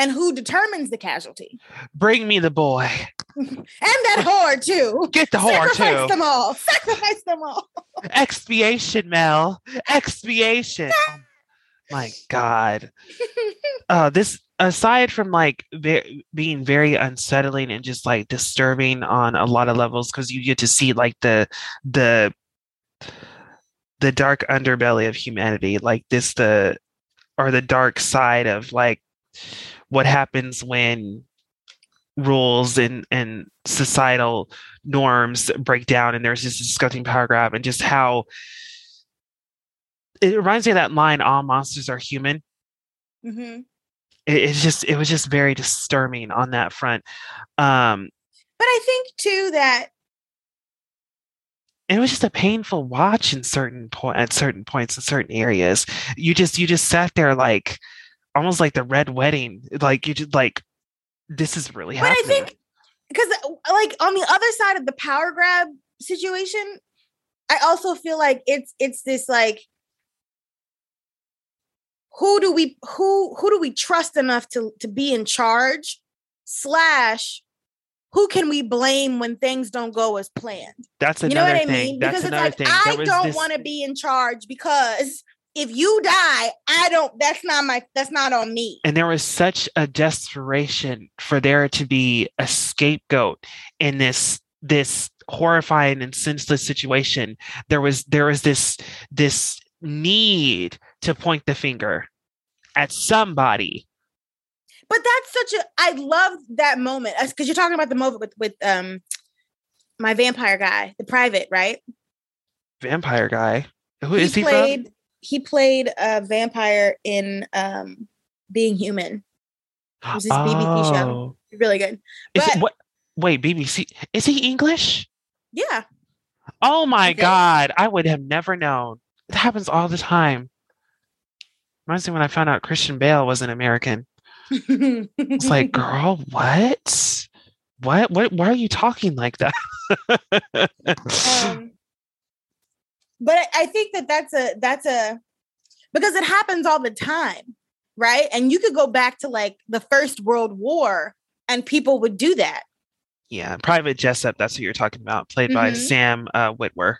A: And who determines the casualty?
B: bring me the boy
A: And that whore, too.
B: get the whore
A: Sacrifice
B: too
A: them all. Sacrifice them all.
B: expiation mel expiation oh my god uh this aside from like ve- being very unsettling and just like disturbing on a lot of levels because you get to see like the the the dark underbelly of humanity like this the or the dark side of like what happens when rules and and societal norms break down and there's this disgusting power grab and just how it reminds me of that line all monsters are human
A: Mhm.
B: it, it's just it was just very disturbing on that front um
A: But I think, too, that
B: it was just a painful watch in certain point at certain points in certain areas you just you just sat there like almost like the red wedding like you just like this is really happening.
A: But I think because like on the other side of the power grab situation, I also feel like it's it's this like who do we who who do we trust enough to to be in charge slash who can we blame when things don't go as planned?
B: that's another
A: You know what I
B: thing
A: mean?
B: that's
A: Because it's like
B: thing
A: I don't
B: this-
A: want to be in charge because if you die, I don't that's not my that's not on me.
B: and there was such a desperation for there to be a scapegoat in this this horrifying and senseless situation there was there was this this need to point the finger at somebody
A: But that's such a I love that moment because you're talking about the moment with with um my vampire guy, the private, right?
B: vampire guy. Who
A: he
B: is he,
A: played
B: from?
A: he played a vampire in um Being Human. It was this BBC show.
B: Oh.
A: Really good.
B: Is
A: But-
B: it what? Wait, BBC. Is he English?
A: Yeah.
B: Oh my
A: Okay.
B: god, I would have never known. It happens all the time. Reminds me when I found out Christian Bale was an American. It's like, girl, what? What? What? Why are you talking like that?
A: um, but I, think that that's a that's a because it happens all the time, right? And you could go back to like the First World War, and people would do that.
B: yeah, Private Jessup. That's what you're talking about. Played by
A: Mhm.
B: Sam uh, Witwer.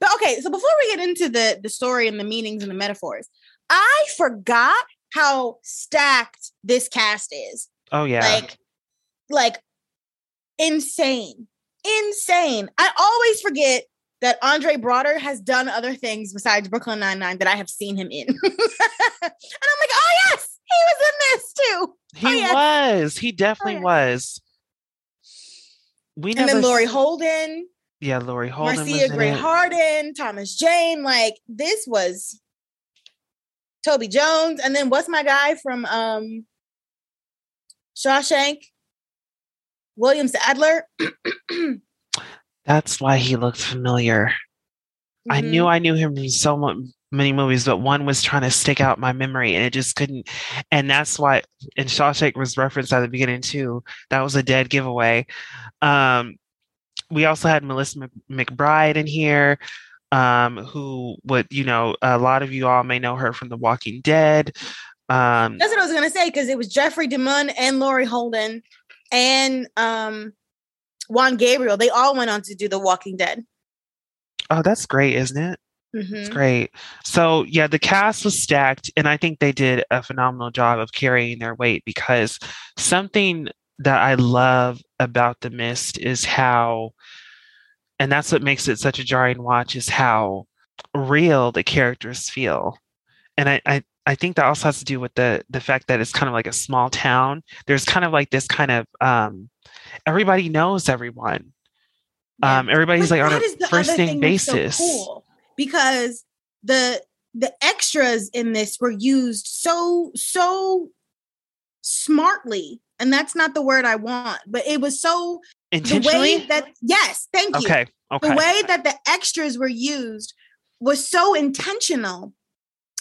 A: But okay, so before we get into the the story and the meanings and the metaphors, I forgot how stacked this cast is.
B: Oh yeah.
A: Like, like insane, insane. I always forget that Andre Braugher has done other things besides Brooklyn Nine Nine that I have seen him in, and I'm like, oh yes, he was in this too.
B: he oh,
A: yeah.
B: was. He oh, definitely
A: yeah.
B: was. We
A: And then Laurie
B: s-
A: Holden,
B: Yeah, Laurie Holden.
A: Marcia Gray. Harden, Thomas Jane. Like this was Toby Jones, and then what's my guy from um Shawshank? William Sadler.
B: That's why he looked familiar. I
A: Mhm.
B: knew I knew him from so mu- many movies, but one was trying to stick out my memory, and it just couldn't. And that's why, and Shawshank was referenced at the beginning too. That was a dead giveaway. Um, we also had Melissa McBride in here, um, who would you know a lot of you all may know her from The Walking Dead. Um,
A: That's what I was gonna say because it was Jeffrey DeMunn and Laurie Holden and um Juan Gabriel. They all went on to do The Walking Dead.
B: oh, that's great, isn't it? It's
A: Mhm.
B: great. So yeah, the cast was stacked, and I think they did a phenomenal job of carrying their weight because something that I love about The Mist is how, and that's what makes it such a jarring watch, is how real the characters feel, and I. I I think that also has to do with the the fact that it's kind of like a small town. There's kind of like this kind of um, everybody knows everyone.
A: Yeah.
B: Um, everybody's
A: But
B: like on a first name
A: thing that's so
B: basis.
A: cool, because the the extras in this were used so so smartly, and that's not the word I want, but it was so the way that yes, thank you.
B: Okay. Okay.
A: the way that the extras were used was so intentional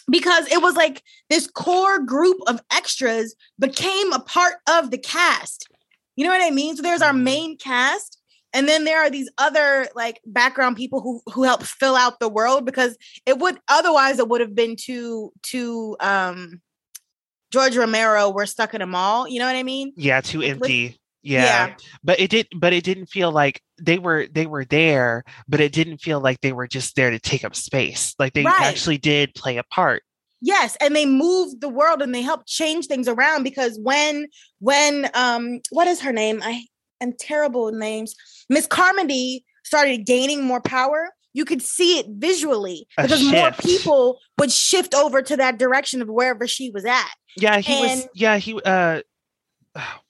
A: because it was like this core group of extras became a part of the cast. You know what I mean? So there's our
B: Mhm.
A: main cast and then there are these other like background people who who help fill out the world because it would otherwise it would have been too too um George Romero we're stuck in a mall, you know what I mean?
B: yeah, too empty. Yeah. But it did but it didn't feel like they were they were there, but it didn't feel like they were just there to take up space. Like they
A: Right.
B: actually did play a part.
A: Yes, and they moved the world and they helped change things around because when when um what is her name? I am terrible with names. Miss Carmody started gaining more power. You could see it visually
B: A
A: because more people would shift over to that direction of wherever she was at.
B: Yeah, he was yeah, he uh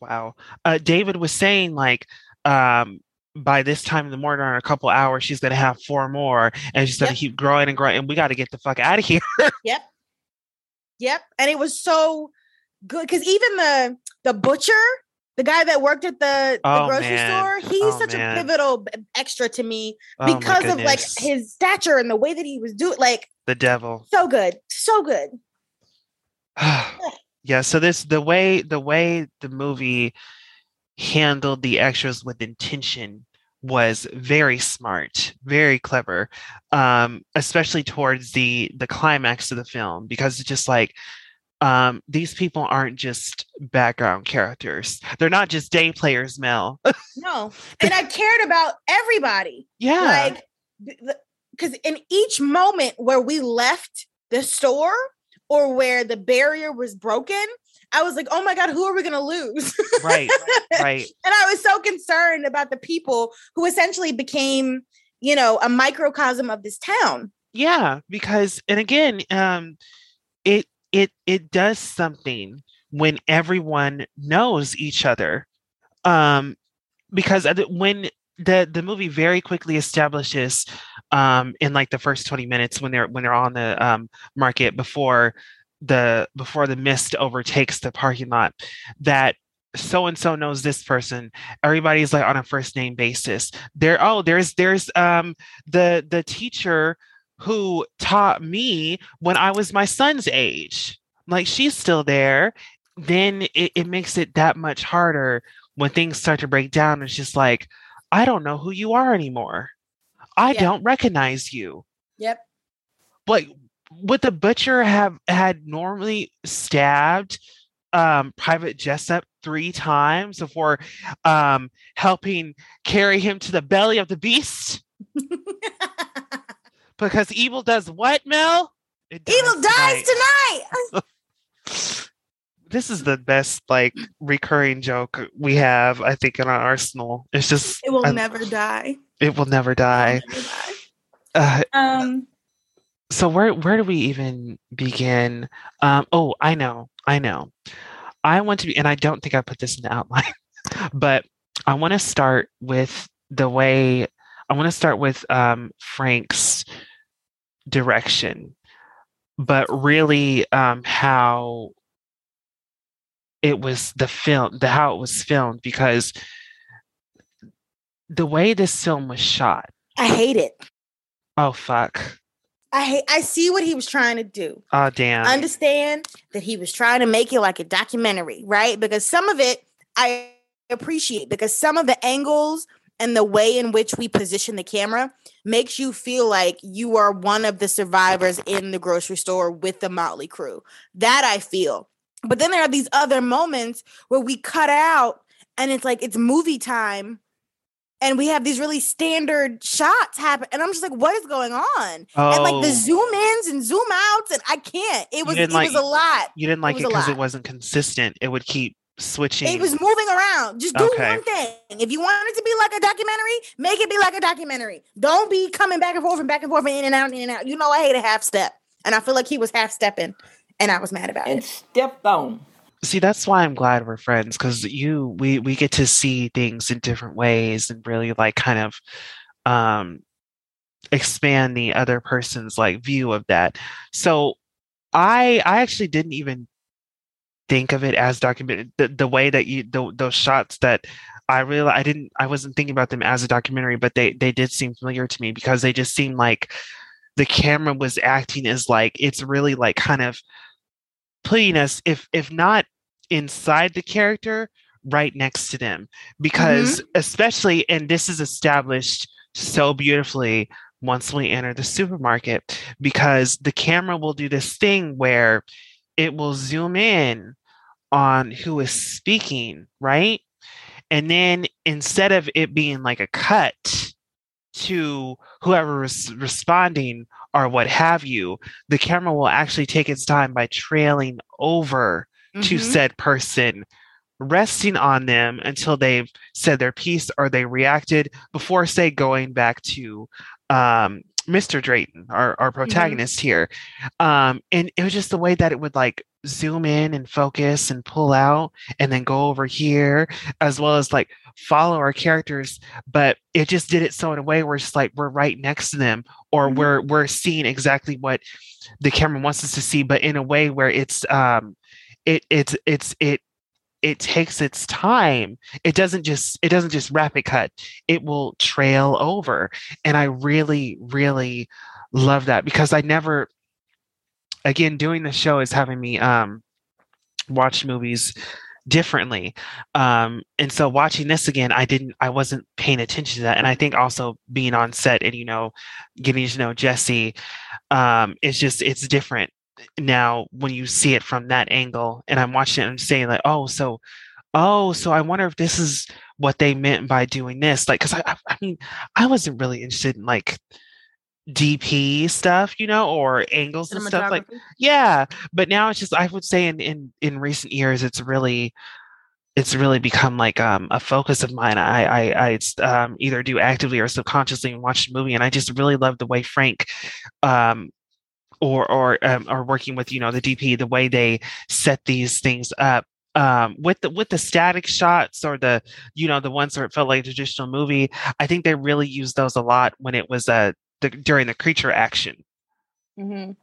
B: wow. Uh David was saying like um by this time in the morning or in a couple hours she's gonna have four more and she's gonna
A: Yep.
B: keep growing and growing and we gotta get the fuck out of here.
A: Yep. Yep. And it was so good because even the the butcher, the guy that worked at the, the
B: Oh,
A: grocery
B: man.
A: store, he's
B: Oh,
A: such
B: man.
A: a pivotal extra to me
B: Oh
A: because of like his stature and the way that he was doing like
B: the devil.
A: so good. So good.
B: yeah so this the way the way the movie handled the extras with intention was very smart very clever um especially towards the the climax of the film because it's just like um these people aren't just background characters they're not just day players mel
A: No. And I cared about everybody.
B: yeah
A: Like because in each moment where we left the store or where the barrier was broken, I was like, oh my God, who are we gonna lose?
B: right right
A: And I was so concerned about the people who essentially became, you know, a microcosm of this town.
B: yeah because and again um it it it does something when everyone knows each other um because when the the movie very quickly establishes um in like the first 20 minutes when they're when they're on the um market before the before the mist overtakes the parking lot that so and so knows this person. Everybody's like on a first name basis. There oh there's there's um the the teacher who taught me when i was my son's age. Like she's still there. Then it, it makes it that much harder when things start to break down. It's just like i don't know who you are anymore i
A: Yeah.
B: don't recognize you
A: Yep.
B: like would the butcher have had normally stabbed um private jessup three times before um helping carry him to the belly of the beast because evil does what mel It
A: Evil dies
B: tonight.
A: tonight.
B: this is the best like recurring joke we have i think in our arsenal it's just
A: It will
B: I-
A: never die.
B: it will never die
A: Never die.
B: uh,
A: Um,
B: so where where do we even begin um oh i know i know i want to be and i don't think i put this in the outline but i want to start with the way i want to start with um frank's direction but really um how it was the film the how it was filmed because the way this film was shot
A: I hate it.
B: oh fuck
A: I hate. I see what he was trying to do.
B: oh damn
A: understand that he was trying to make it like a documentary, right? Because some of it I appreciate because some of the angles and the way in which we position the camera makes you feel like you are one of the survivors in the grocery store with the Motley crew. That I feel. But then there are these other moments where we cut out and it's like it's movie time and we have these really standard shots happen and I'm just like what is going on?
B: oh
A: and like the oh. zoom ins and zoom outs and i can't it was it
B: like-
A: was a lot
B: You didn't like it because it
A: lot.
B: wasn't consistent. It would keep switching.
A: it was moving around just do
B: Okay.
A: one thing if you want it to be like a documentary make it be like a documentary don't be coming back and forth and back and forth and in and out and in and out you know i hate a half step and i feel like he was half stepping and i was mad about
C: and
A: it
C: stepped on.
B: See, that's why I'm glad we're friends because you we we get to see things in different ways and really like kind of um expand the other person's like view of that. So I I actually didn't even think of it as documented the, the way that you the, those shots that I really I didn't I wasn't thinking about them as a documentary, but they they did seem familiar to me because they just seemed like the camera was acting as like it's really like kind of putting us if if not inside the character right next to them. Mm-hmm. Because especially and this is established so beautifully once we enter the supermarket because the camera will do this thing where it will zoom in on who is speaking right? And then instead of it being like a cut to whoever is responding or what have you the camera will actually take its time by trailing over to
A: Mhm.
B: said person, resting on them until they've said their piece or they reacted before, say, going back to um, Mr. Drayton, our, our protagonist here. Um, and it was just the way that it would like zoom in and focus and pull out and then go over here, as well as like follow our characters. But it just did it so in a way where it's just like we're right next to them or
A: Mhm.
B: we're we're seeing exactly what the camera wants us to see, but in a way where it's um it it's it's it it takes its time it doesn't just it doesn't just rapid cut it will trail over and i really really love that because i never again doing the show is having me um watch movies differently. Um and so watching this again i didn't i wasn't paying attention to that. And i think also being on set and you know getting to know jesse um it's just it's different now when you see it from that angle. And i'm watching it and saying like oh so oh so i wonder if this is what they meant by doing this. Like because I, I i mean i wasn't really interested in like dp stuff you know or angles and stuff like yeah but now it's just i would say in in in recent years it's really it's really become like um, a focus of mine. I I, I um, either do actively or subconsciously and watch the movie, and I just really love the way Frank, um, or or um, or working with you know the DP, the way they set these things up um with the with the static shots or the you know the ones where it felt like a traditional movie i think they really used those a lot when it was uh the, during the creature action
A: Mhm.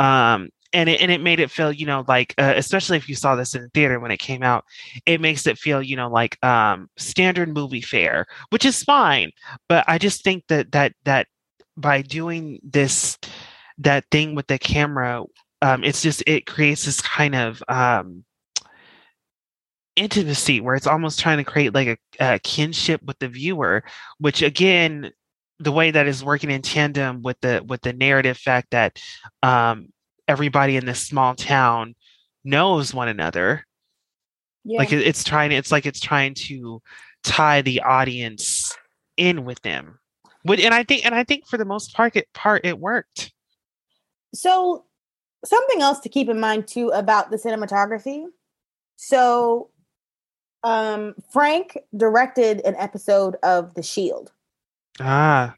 B: um and it, and it made it feel you know like uh, especially if you saw this in the theater when it came out it makes it feel you know like um standard movie fare which is fine but i just think that that that by doing this that thing with the camera um it's just it creates this kind of um intimacy where it's almost trying to create like a, a kinship with the viewer which again the way that is working in tandem with the with the narrative fact that um everybody in this small town knows one another
A: Yeah.
B: like it, it's trying it's like it's trying to tie the audience in with them Would and i think and i think for the most part it part it worked
A: So, something else to keep in mind too about the cinematography. So, um, Frank directed an episode of The Shield,
B: ah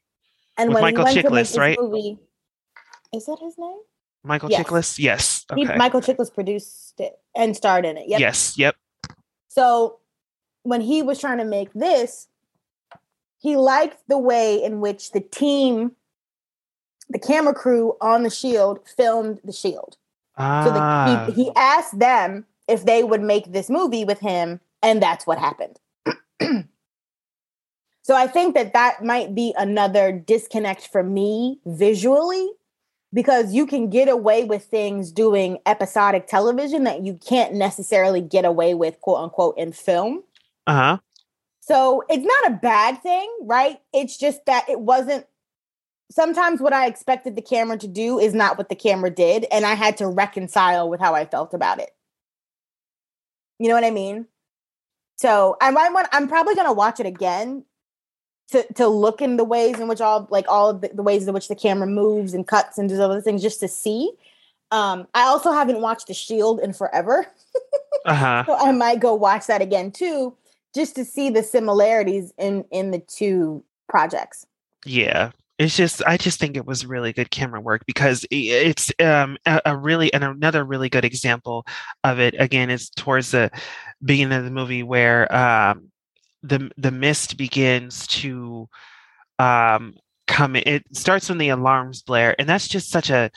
A: and when
B: Michael
A: he went to make
B: Chiklis, right?
A: movie, is that his name?
B: michael
A: Yes.
B: chiklis yes
A: He, Michael Chiklis produced it and starred in it. Yep.
B: yes yep
A: So when he was trying to make this, he liked the way in which the team, the camera crew on the Shield filmed the Shield. So the,
B: ah
A: he, he asked them if they would make this movie with him, and that's what happened. so I think that that might be another disconnect for me visually, because you can get away with things doing episodic television that you can't necessarily get away with, quote unquote, in film.
B: uh-huh
A: So it's not a bad thing, right? It's just that it wasn't. Sometimes what I expected the camera to do is not what the camera did, and I had to reconcile with how I felt about it. You know what I mean? So I might want. I'm probably gonna watch it again to to look in the ways in which all like all of the, the ways in which the camera moves and cuts and does other things just to see. Um, I also haven't watched The Shield in forever.
B: uh-huh
A: So I might go watch that again too, just to see the similarities in in the two projects.
B: Yeah. It's just I just think it was really good camera work because it's um a, a really and another really good example of it again is towards the beginning of the movie where um the the mist begins to um come. It starts when the alarms blare and that's just such a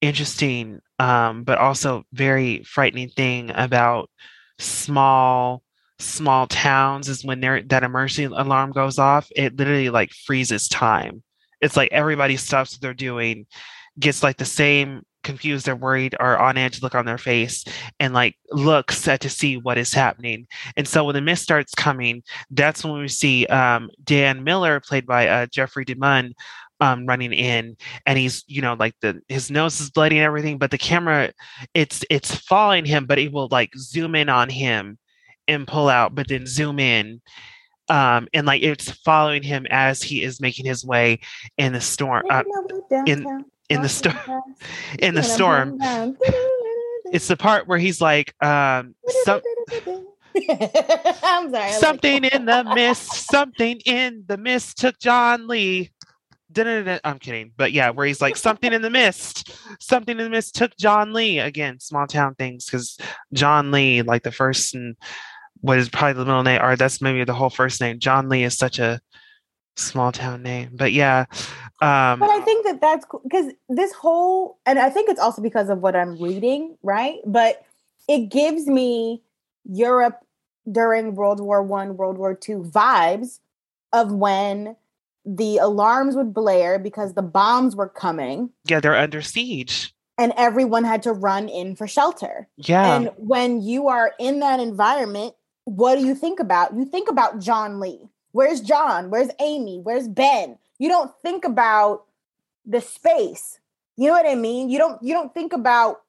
B: interesting um but also very frightening thing about small small towns is when there that emergency alarm goes off it literally like freezes time it's like everybody stops what they're doing gets like the same confused or worried or on edge look on their face and like looks at to see what is happening. And so when the mist starts coming that's when we see um, dan miller played by uh, jeffrey demunn um, running in and he's you know like the his nose is bloody and everything but the camera it's it's following him but it will like zoom in on him and pull out but then zoom in um and like it's following him as he is making his way in the storm uh, in- in the storm in the storm. it's the part where he's like um some,
A: I'm sorry. I like-
B: something in the mist something in the mist took john lee. Da-da-da-da. i'm kidding. But yeah where he's like something in the mist something in the mist took john lee. Again small town things because john lee like the first and what is probably the middle name or that's maybe the whole first name. John lee is such a small town name but yeah um
A: But I think that that's because this whole, and I think it's also because of what I'm reading, right? But it gives me Europe during World War One, World War Two vibes of when the alarms would blare because the bombs were coming
B: yeah they're under siege
A: and everyone had to run in for shelter.
B: yeah
A: And when you are in that environment, what do you think about? You think about John Lee. Where's John? Where's Amy? Where's Ben? You don't think about the space. You know what I mean? You don't you don't think about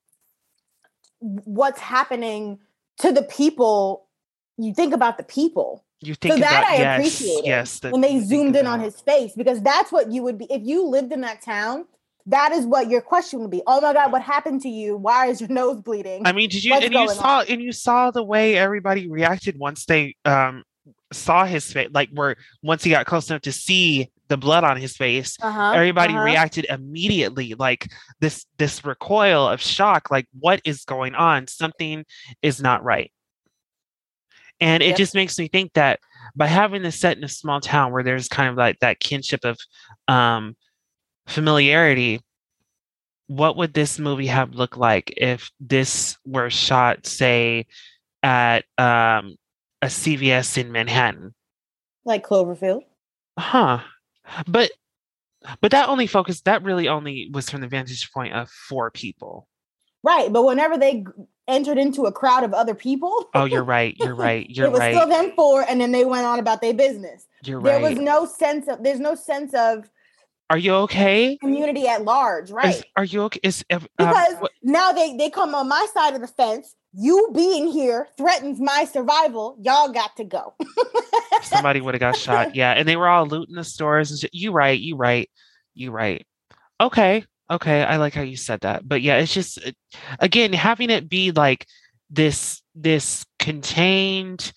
A: what's happening to the people. You think about the people.
B: you think
A: so that
B: about
A: I
B: yes
A: appreciated
B: yes the-
A: when they zoomed in on his face because that's what you would be if you lived in that town. That is what your question would be. Oh my God, what happened to you? Why is your nose bleeding?
B: I mean, did you
A: what's
B: and you saw
A: on?
B: and you saw the way everybody reacted once they um saw his face, like where once he got close enough to see the blood on his face,
A: uh-huh,
B: everybody
A: uh-huh.
B: reacted immediately, like this this recoil of shock, like what is going on? Something is not right. And it
A: Yep.
B: just makes me think that by having this set in a small town where there's kind of like that kinship of um, familiarity, what would this movie have looked like if this were shot, say, at um, a CVS in Manhattan?
A: Like Cloverfield.
B: Huh. But but that only focused that really only was from the vantage point of four people.
A: Right. But whenever they g- entered into a crowd of other people,
B: Oh, you're right. You're right. You're right.
A: it was
B: right.
A: still them four, and then they went on about their business.
B: You're
A: There
B: right.
A: was no sense of there's no sense of
B: Are you okay?
A: community at large, right?
B: Is, are you okay? Is um,
A: because
B: what-
A: now they they come on my side of the fence. You being here threatens my survival. Y'all got to go.
B: somebody would have got shot. Yeah, and they were all looting the stores and shit. You right. You right. You right. Okay. Okay. I like how you said that. But yeah, it's just again having it be like this this contained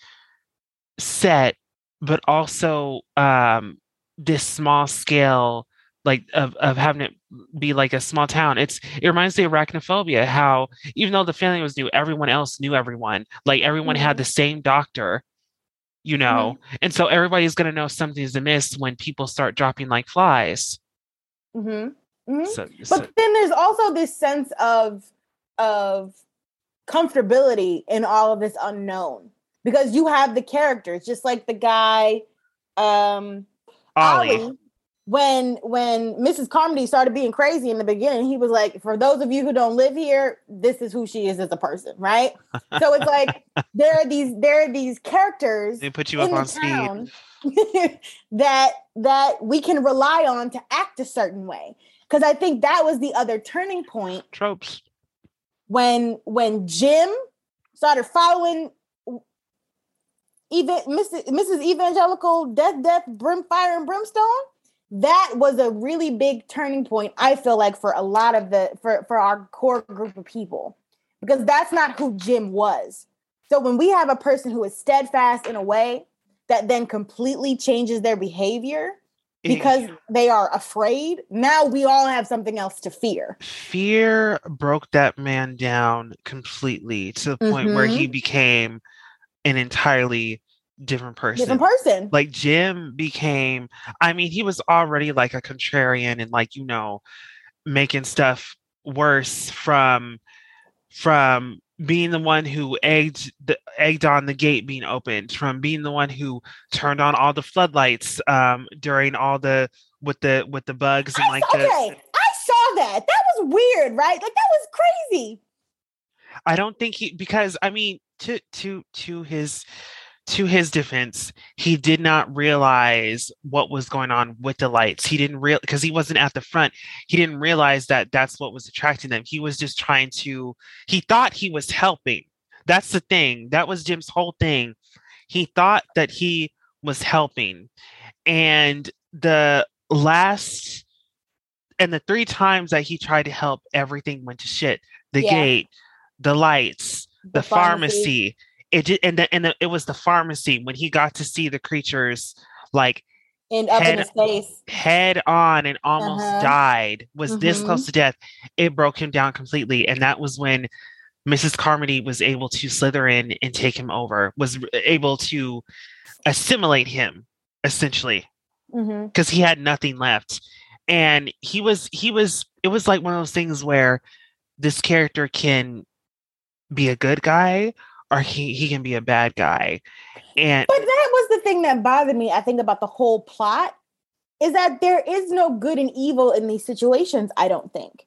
B: set, but also um this small scale like of, of having it be like a small town. It's it reminds me of arachnophobia, how even though the family was new, everyone else knew everyone. Like everyone had
A: Mhm.
B: the same doctor, you know. And so everybody's gonna know something's amiss when people start dropping like flies.
A: hmm hmm
B: So,
A: But
B: so
A: then there's also this sense of of comfortability in all of this unknown because you have the characters, just like the guy, um,
B: Ollie.
A: Ollie, when when Mrs. Carmody started being crazy in the beginning, he was like, "For those of you who don't live here, this is who she is as a person, right?" so it's like there are these there are these characters
B: They put you up on speed.
A: that that we can rely on to act a certain way. Because I think that was the other turning point
B: Tropes.
A: when when Jim started following even Mrs. Mrs. Evangelical Death, Death, Brimfire, and Brimstone. That was a really big turning point. I feel like for a lot of the for for our core group of people, because that's not who Jim was. So when we have a person who is steadfast in a way that then completely changes their behavior because they are afraid, now we all have something else to fear.
B: fear broke that man down completely to the point where
A: Mm-hmm.
B: he became an entirely different person.
A: Different person.
B: like Jim became I mean he was already like a contrarian and like you know making stuff worse from from being the one who egged the egged on the gate being opened from being the one who turned on all the floodlights um during all the with the with the bugs and
A: I
B: like
A: saw,
B: the
A: okay, I saw that. That was weird, right? Like that was crazy.
B: I don't think he because I mean to to to his to his defense, he did not realize what was going on with the lights. He didn't real because he wasn't at the front. He didn't realize that that's what was attracting them. He was just trying to. He thought he was helping. That's the thing. That was Jim's whole thing. He thought that he was helping, and the last and the three times that he tried to help, everything went to shit. The
A: Yeah.
B: gate, the lights, the, pharmacy. It did, and the, and the, it was the pharmacy when he got to see the creatures like
A: and up in
B: head-
A: his face.
B: head on and almost
A: Uh-huh.
B: died. Was this
A: Mhm.
B: close to death? It broke him down completely, and that was when Mrs. Carmody was able to slither in and take him over. Was able to assimilate him essentially because he had nothing left and he was he was it was like one of those things where this character can be a good guy or he he can be a bad guy and
A: But that was the thing that bothered me, I think, about the whole plot is that there is no good and evil in these situations, I don't think.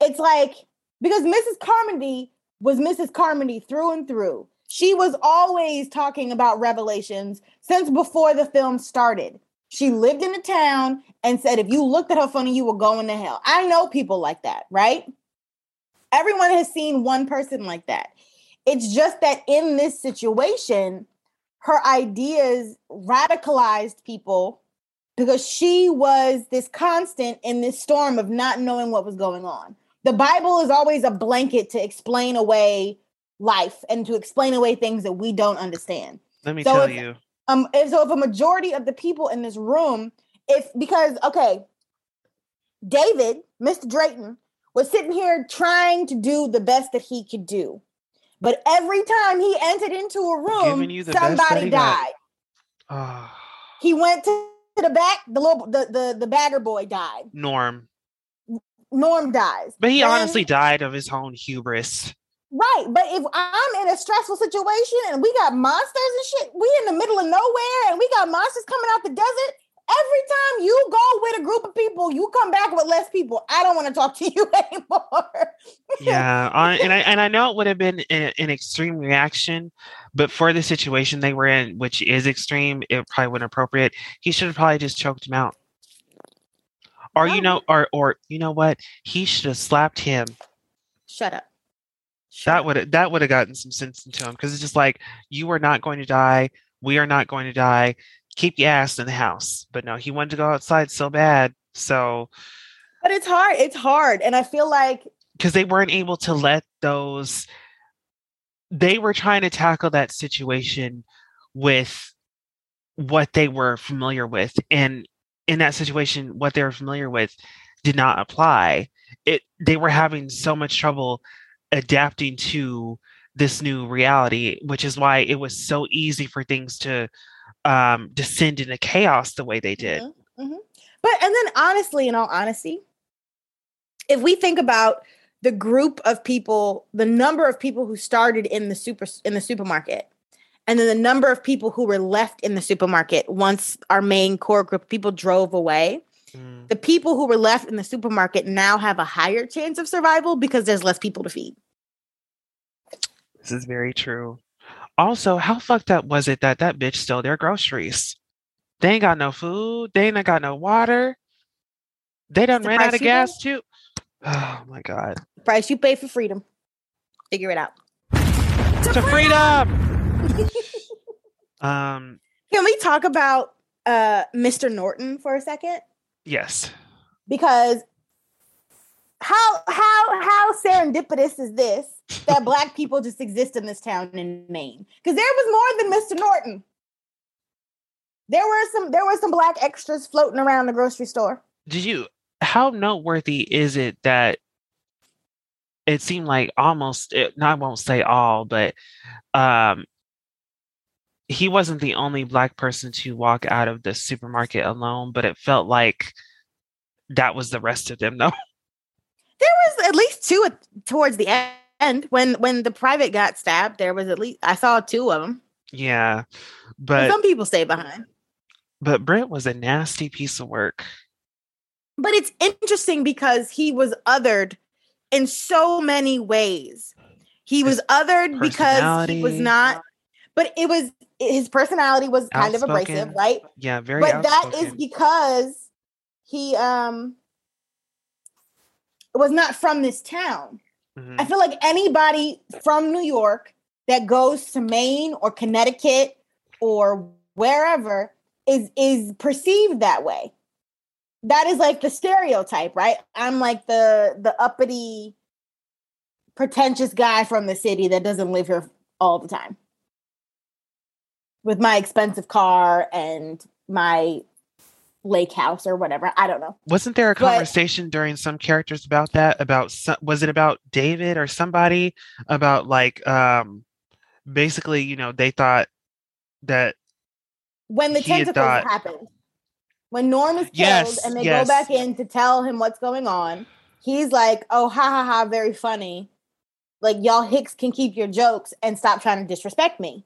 A: It's like because Mrs. Carmody was Mrs. Carmody through and through. She was always talking about revelations since before the film started. She lived in a town and said, if you looked at her funny, you were going to hell. I know people like that, right? Everyone has seen one person like that. It's just that in this situation, her ideas radicalized people because she was this constant in this storm of not knowing what was going on. The Bible is always a blanket to explain away life and to explain away things that we don't understand.
B: let me
A: so
B: tell
A: if-
B: you
A: Um, and so if a majority of the people in this room, if because okay, David, Mr. Drayton, was sitting here trying to do the best that he could do. But every time he entered into a room,
B: you the best that
A: somebody died.
B: Oh,
A: He went to the back, the little the, the the bagger boy died.
B: Norm.
A: Norm dies.
B: But he
A: Then-
B: honestly died of his own hubris.
A: Right, but if I'm in a stressful situation and we got monsters and shit, we in the middle of nowhere and we got monsters coming out the desert. Every time you go with a group of people, you come back with less people. I don't want to talk to you anymore.
B: Yeah, and I and I know it would have been an, an extreme reaction, but for the situation they were in, which is extreme, it probably wasn't appropriate. He should have probably just choked him out, or you know, or or you know what, he should have slapped him.
A: Shut up. Shut
B: That would that would have gotten some sense into him because it's just like you are not going to die, we are not going to die. Keep your ass in the house. But no, he wanted to go outside so bad, so
A: But it's hard. It's hard. And I feel like
B: because they weren't able to let those they were trying to tackle that situation with what they were familiar with and in that situation what they were familiar with did not apply it they were having so much trouble adapting to this new reality which is why it was so easy for things to um descend into chaos the way they did
A: Mhm, mhm. But and then honestly, in all honesty, if we think about the group of people, the number of people who started in the super in the supermarket, and then the number of people who were left in the supermarket once our main core group of people drove away,
B: Mm.
A: the people who were left in the supermarket now have a higher chance of survival because there's less people to feed.
B: This is very true. Also, how fucked up was it that that bitch stole their groceries? They ain't got no food. They ain't got no water. They done
A: the
B: ran out of
A: pay?
B: gas too. Oh my god!
A: Price you pay for freedom. Figure it out.
B: To freedom. um.
A: Can we talk about uh Mr. Norton for a second?
B: Yes.
A: because how how how serendipitous is this that black people just exist in this town in Maine? Because there was more than Mr. Norton. There were some there were some black extras floating around the grocery store.
B: Did you? How noteworthy is it that it seemed like almost? It, I won't say all, but um, he wasn't the only black person to walk out of the supermarket alone. But it felt like that was the rest of them, though.
A: There was at least two towards the end when when the private got stabbed. There was at least I saw two of them.
B: Yeah,
A: But
B: but
A: some people stay behind.
B: but Brent was a nasty piece of work.
A: But it's interesting because he was othered in so many ways. He was
B: His
A: othered because he was not, but it was his personality was kind of abrasive, right?
B: Yeah, very.
A: But that is because he um was not from this town.
B: Mhm.
A: I feel like anybody from New York that goes to Maine or Connecticut or wherever is is perceived that way. That is like the stereotype, right? I'm like the the uppity pretentious guy from the city that doesn't live here all the time. With my expensive car and my lake house or whatever. I don't know.
B: Wasn't there a
A: But-
B: conversation during some characters about that? About some, was it about David or somebody about like um basically, you know, they thought that
A: when the
B: He
A: tentacles
B: thought-
A: happened. When Norm is killed
B: Yes,
A: and they
B: yes.
A: go back in to tell him what's going on, he's like, "Oh, ha ha ha, very funny. Like y'all Hicks can keep your jokes and stop trying to disrespect me."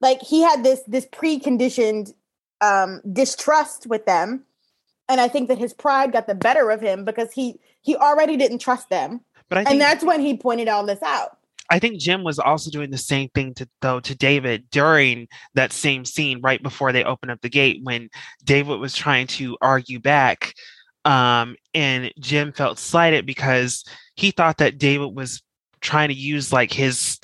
A: Like he had this this preconditioned um distrust with them, and I think that his pride got the better of him because he he already didn't trust them,
B: but I think
A: and that's when he pointed all this out.
B: I think Jim was also doing the same thing to though to David during that same scene right before they open up the gate when David was trying to argue back um and Jim felt slighted because he thought that David was trying to use like his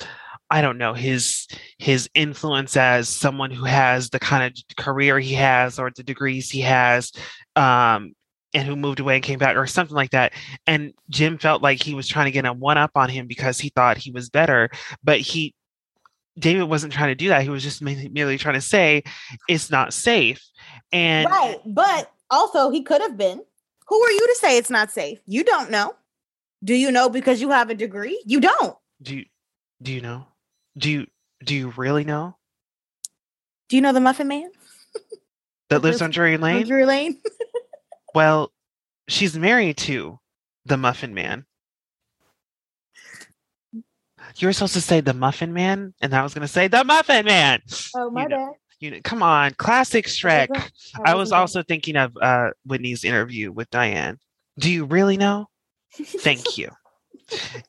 B: I don't know his his influence as someone who has the kind of career he has or the degrees he has um and who moved away and came back or something like that and Jim felt like he was trying to get a one up on him because he thought he was better but he David wasn't trying to do that he was just merely merely trying to say it's not safe and
A: right, but also he could have been. Who are you to say it's not safe? You don't know. Do you know because you have a degree? You don't.
B: do you, Do you know? Do you do you really know
A: Do you know the Muffin Man?
B: that lives on Drury
A: On
B: Lane?
A: Drury Lane.
B: Well, she's married to the Muffin Man. You were supposed to say the Muffin Man, and I was going to say the Muffin Man.
A: Oh my
B: You know,
A: bad.
B: You know, come on, classic Shrek. I was also thinking of uh, Whitney's interview with Diane. Do you really know? Thank you.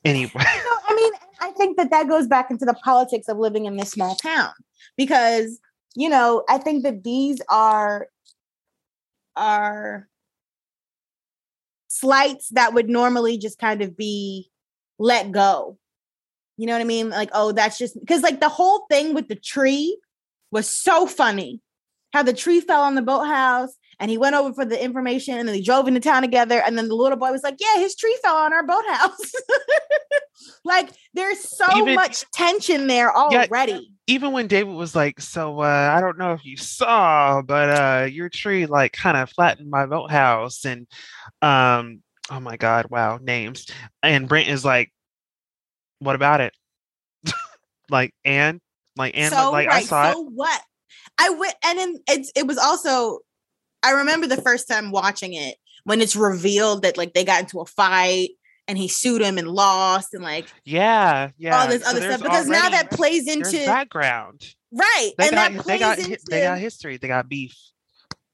B: Anyway,
A: I think that that goes back into the politics of living in this small town because you know I think that these are are slights that would normally just kind of be let go. You know what I mean? Like, oh, that's just because like the whole thing with the tree was so funny. How the tree fell on the boathouse and he went over for the information and then they drove into town together. And then the little boy was like, Yeah, his tree fell on our boathouse. like there's so
B: Even-
A: much tension there
B: Yeah,
A: already.
B: even when David was like, "So uh, I don't know if you saw, but uh, your tree like kind of flattened my boathouse," and um, oh my god, wow, names. And Brent is like, "What about it?" like, and like, and
A: so
B: like, I saw
A: so what? I went and then it's it was also I remember the first time watching it when it's revealed that like they got into a fight and he sued him and lost and like.
B: Yeah, yeah.
A: all this
B: So
A: other stuff because now that plays into
B: background.
A: right
B: They
A: and
B: got,
A: that
B: they
A: plays
B: got,
A: into
B: they got history. They got beef.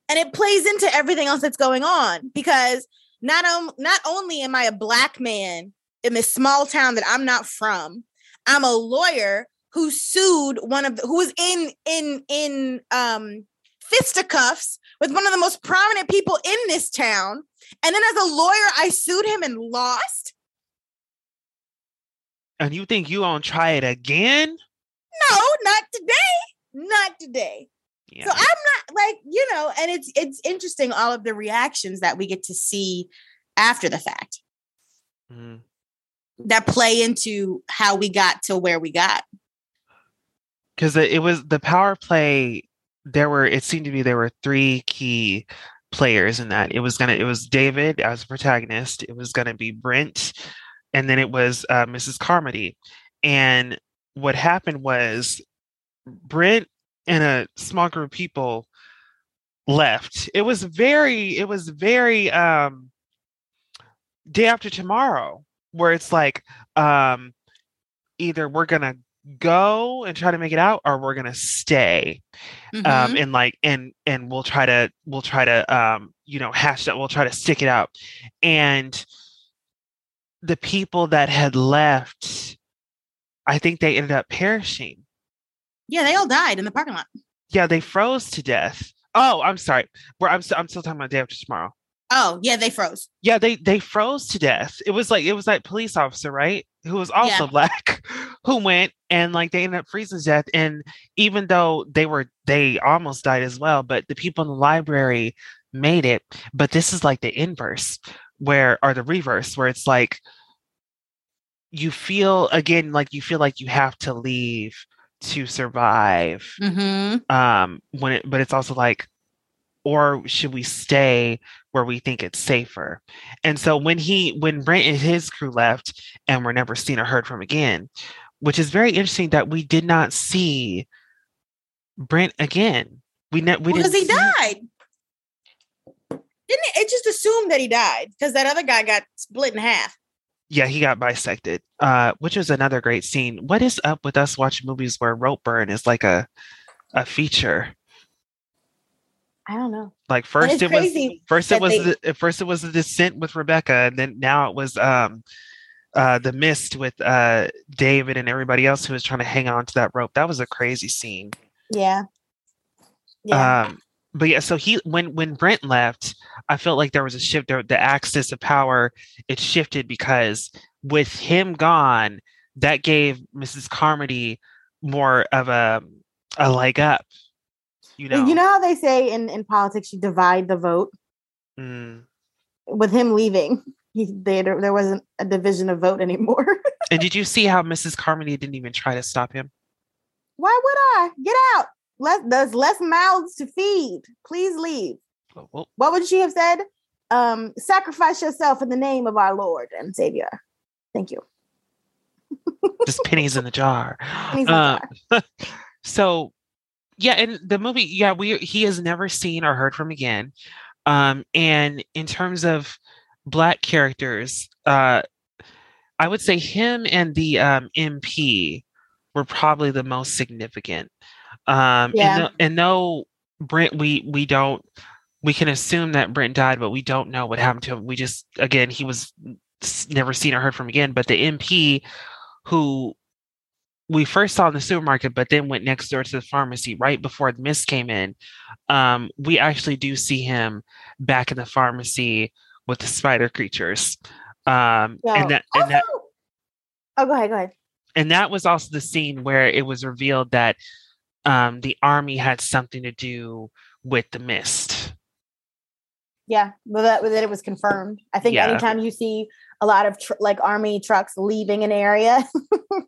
A: and it plays into everything else that's going on because not um, not only am I a black man in this small town that I'm not from, I'm a lawyer who sued one of the, who was in in in um fisticuffs with one of the most prominent people in this town. And then as a lawyer, I sued him and lost.
B: And you think you gonna try it again?
A: No, not today. Not today.
B: Yeah.
A: So I'm not like, you know, and it's it's interesting all of the reactions that we get to see after the fact.
B: Mhm.
A: that play into how we got to where we got.
B: because it, it was the power play there were it seemed to be there were three key players in that. It was gonna it was david as a protagonist it was gonna be brent and then it was uh, mrs carmody. And what happened was brent and a small group of people left. It was very it was very um day after tomorrow where it's like um either we're gonna go and try to make it out or we're gonna stay
A: Mm-hmm.
B: um and like and and we'll try to we'll try to um you know hash that we'll try to stick it out. And the people that had left i think they ended up perishing.
A: Yeah, they all died in the parking lot.
B: yeah they froze to death. Oh i'm sorry. We're, I'm, st- I'm still talking about day after tomorrow
A: Oh, yeah, they froze.
B: yeah they they froze to death it was like it was that police officer right who was also
A: Yeah.
B: black who went and like they ended up freezing to death and even though they were they almost died as well but the people in the library made it but this is like the inverse where or the reverse where it's like you feel again like you feel like you have to leave to survive
A: Mm-hmm.
B: um when it but it's also like or should we stay where we think it's safer and so when he when brent and his crew left and were never seen or heard from again which is very interesting that we did not see brent again we ne- we
A: Because he died. Didn't it? It just assumed that he died because that other guy got split in half.
B: yeah he got bisected uh which was another great scene what is up with us watching movies where rope burn is like a a feature
A: I don't know.
B: like first it was First it was
A: they-
B: the first it was the descent with Rebecca, and then now it was um uh the mist with uh David and everybody else who was trying to hang on to that rope. That was a crazy scene.
A: Yeah. Yeah.
B: Um but yeah, so he when when Brent left, I felt like there was a shift. The the axis of power it shifted because with him gone, that gave Mrs. Carmody more of a a leg up. You know,
A: You know how they say in, in politics you divide the vote?
B: Mm.
A: With him leaving, he, they, there wasn't a division of vote anymore.
B: And did you see how Mrs. Carmody didn't even try to stop him?
A: Why would I? Get out. Less, there's less mouths to feed. Please leave.
B: Oh,
A: What would she have said? Um, sacrifice yourself in the name of our Lord and Savior. Thank you.
B: Just pennies in the jar.
A: Pennies in the
B: Uh,
A: jar.
B: so yeah, and the movie, yeah, we he has never seen or heard from again. Um, and in terms of black characters, uh, I would say him and the um, MP were probably the most significant. Um,
A: Yeah.
B: and, no, and no, Brent, we we don't we can assume that Brent died, but we don't know what happened to him. We just again he was never seen or heard from again. But the MP who we first saw in the supermarket, but then went next door to the pharmacy right before the mist came in. Um, we actually do see him back in the pharmacy with the spider creatures. Um, and that and that
A: oh, go ahead, go ahead.
B: and that was also the scene where it was revealed that um, the army had something to do with the mist.
A: Yeah, well, that, that it was confirmed. I think
B: Yeah.
A: anytime you see a lot of tr- like army trucks leaving an area,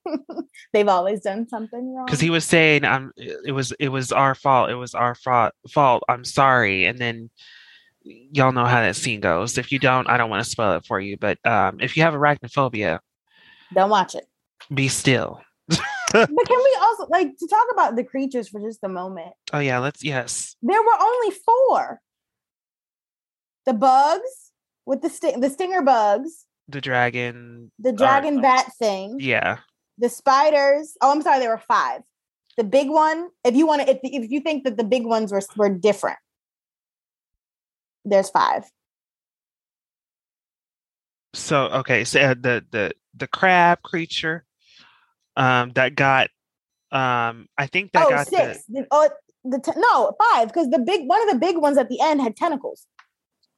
A: they've always done something wrong.
B: because he was saying um it was it was our fault it was our fault fault i'm sorry and then y'all know how that scene goes if you don't i don't want to spoil it for you but um if you have arachnophobia
A: Don't watch it.
B: be still
A: But can we also like to talk about the creatures for just a moment?
B: oh yeah let's yes
A: There were only four. The bugs with the sting, the stinger bugs,
B: the dragon
A: the
B: or-
A: dragon bat thing,
B: yeah
A: the spiders. Oh, I'm sorry, there were five. The big one, if you want to, if, if you think that the big ones were were different, there's five.
B: so okay so uh, the the the crab creature um that got um i think that
A: Oh,
B: got the
A: six. The, oh, the te- no five because the big one of the big ones at the end had tentacles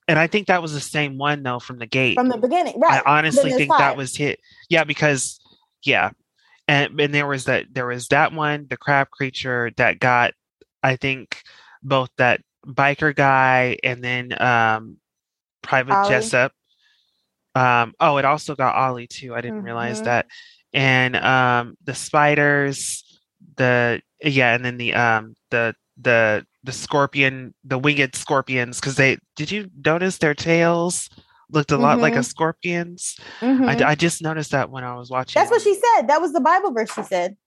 B: and i think that was the same one though from the gate
A: from the beginning. Right.
B: I honestly think that was hit. Yeah, because yeah, and and there was that there was that one, the crab creature that got, I think, both that biker guy and then um, Private
A: Ollie.
B: Jessup. Um, oh, it also got Ollie too. I didn't realize
A: Mhm.
B: that. And um, the spiders, the yeah, and then the um the the the scorpion, the winged scorpions, because they did you notice their tails looked a lot like a
A: Mhm.
B: scorpion's?
A: Mhm.
B: I, I just noticed that when I was watching.
A: That's what she said. That was the Bible verse she said.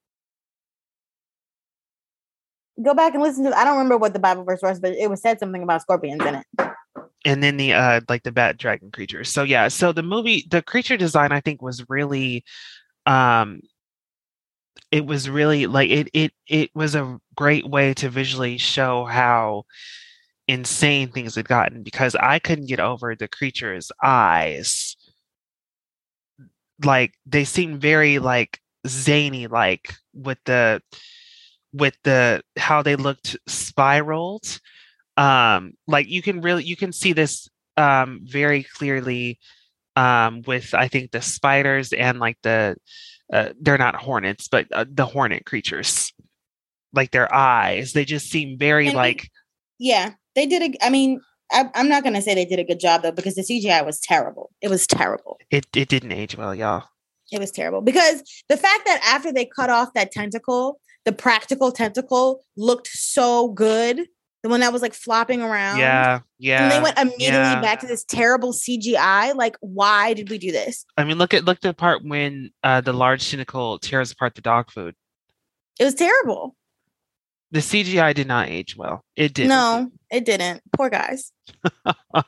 A: Go back and listen to. I don't remember what the Bible verse was, but it was said something about scorpions in it.
B: and then the uh like the bat dragon creatures. So yeah, so the movie, the creature design, I think was really, um, it was really like it it it was a great way to visually show how insane things had gotten because I couldn't get over the creature's eyes. Like they seemed very like zany, like with the with the how they looked spiraled. Um, like you can really you can see this um very clearly um with I think the spiders and like the uh, they're not hornets, but uh, the hornet creatures. Like their eyes, they just seem very
A: And
B: like
A: Yeah, they did. A, I mean, I, I'm not going to say they did a good job though, because the CGI was terrible. It was terrible.
B: it. It didn't age well, y'all.
A: It was terrible because the fact that after they cut off that tentacle, the practical tentacle looked so good. The one that was like flopping around.
B: Yeah, yeah.
A: And they went immediately
B: yeah.
A: back to this terrible CGI. Like, why did we do this?
B: I mean, look at look at the part when uh, the large tentacle tears apart the dog food.
A: It was terrible.
B: The CGI did not age well. It did.
A: No, it didn't. Poor guys. and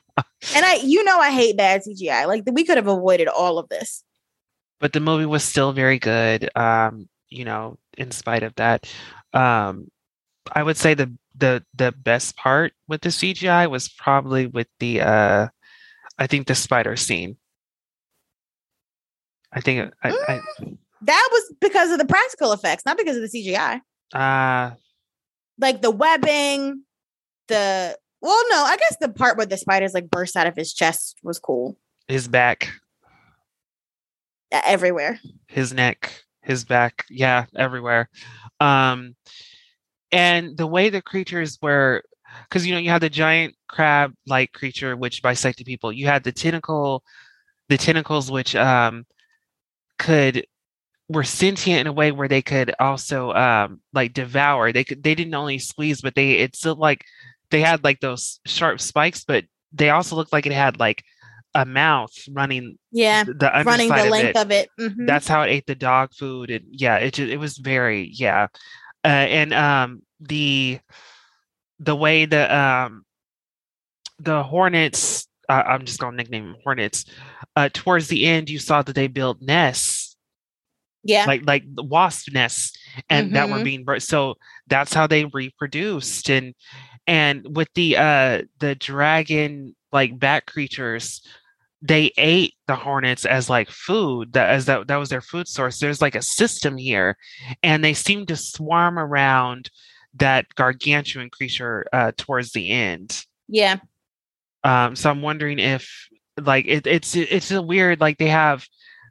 A: I, you know, I hate bad CGI. Like we could have avoided all of this.
B: but the movie was still very good. Um, you know, in spite of that, um, I would say the the the best part with the CGI was probably with the uh, I think the spider scene. I think I,
A: That was because of the practical effects, not because of the CGI.
B: I uh
A: Like the webbing, the well, no, I guess the part where the spiders like burst out of his chest was cool.
B: his back,
A: Everywhere.
B: his neck, his back, yeah, everywhere. Um, and the way the creatures were, because you know you had the giant crab-like creature which bisected people. You had the tentacle, the tentacles which um could were sentient in a way where they could also um like devour. They could they didn't only squeeze, but they it's still like they had like those sharp spikes, but they also looked like it had like a mouth running
A: Yeah.
B: the
A: Running the
B: of
A: length
B: it.
A: of it. Mhm.
B: That's how it ate the dog food, and yeah, it just, it was very yeah, uh, and um the the way the um the hornets. Uh, I'm just gonna nickname them hornets. Uh, towards the end, you saw that they built nests
A: yeah.
B: like like wasp nests and that were
A: Mhm.
B: being birthed. So that's how they reproduced and and with the uh the dragon like bat creatures they ate the hornets as like food that as that that was their food source. There's like a system here and they seem to swarm around that gargantuan creature uh towards the end.
A: Yeah.
B: um, so I'm wondering if like it, it's it's a weird like they have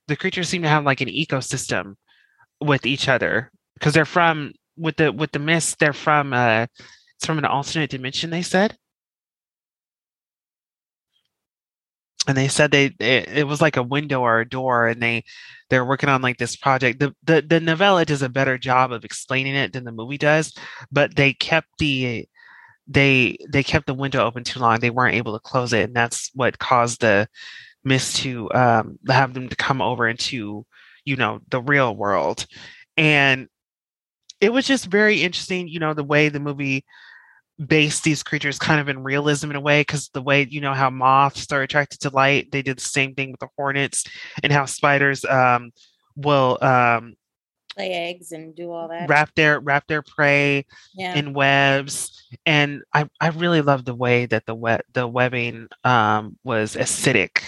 B: the creatures seem to have like an ecosystem with each other because they're from with the with the mist they're from uh it's from an alternate dimension they said and they said they it, it was like a window or a door and they they're working on like this project. The, the the novella does a better job of explaining it than the movie does but they kept the they they kept the window open too long. They weren't able to close it and that's what caused the mist to um have them to come over into you know the real world. And it was just very interesting you know the way the movie based these creatures kind of in realism in a way because the way you know how moths are attracted to light they did the same thing with the hornets and how spiders um will um
A: Lay eggs and do all that.
B: wrap their wrap their prey
A: yeah.
B: in webs and i i really love the way that the web the webbing um was acidic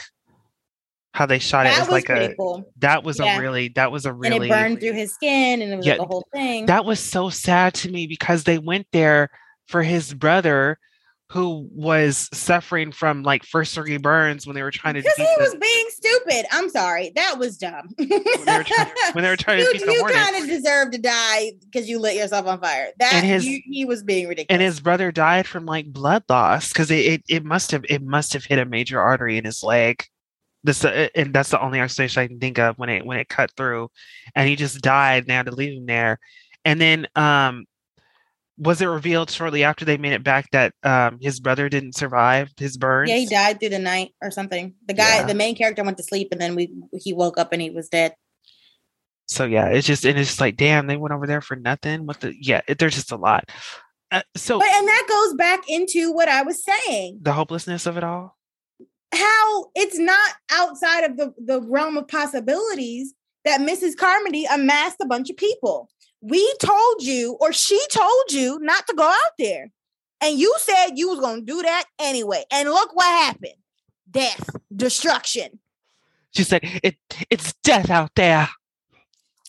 B: how they shot it
A: that
B: as
A: was
B: like a
A: cool.
B: that was
A: Yeah.
B: a really that was a really
A: and it burned through his skin and it was
B: Yeah,
A: like a whole thing.
B: that was so sad to me because they went there for his brother who was suffering from like first degree burns when they were trying to
A: because he was being stupid. I'm sorry. That was dumb.
B: when they were trying, when they were trying to
A: you
B: defeat the
A: you kind of deserve to die because you lit yourself on fire. That
B: And his-
A: you, he was being ridiculous.
B: and his brother died from like blood loss because it, it it must have it must have hit a major artery in his leg. This uh, and that's the only explanation I can think of when it when it cut through, and he just died. Now to leave him there, and then um, was it revealed shortly after they made it back that um his brother didn't survive his burns?
A: yeah, he died through the night or something. The guy,
B: Yeah.
A: the main character, went to sleep and then we he woke up and he was dead.
B: So yeah, it's just and it's just like damn, they went over there for nothing. What the yeah, it, there's just a lot. Uh, so
A: But and that goes back into what I was saying.
B: the hopelessness of it all.
A: how it's not outside of the, the realm of possibilities that Mrs. Carmody amassed a bunch of people. We told you, or she told you, not to go out there. And you said you was gonna do that anyway. And look what happened. Death, destruction.
B: She said, "It it's death out there."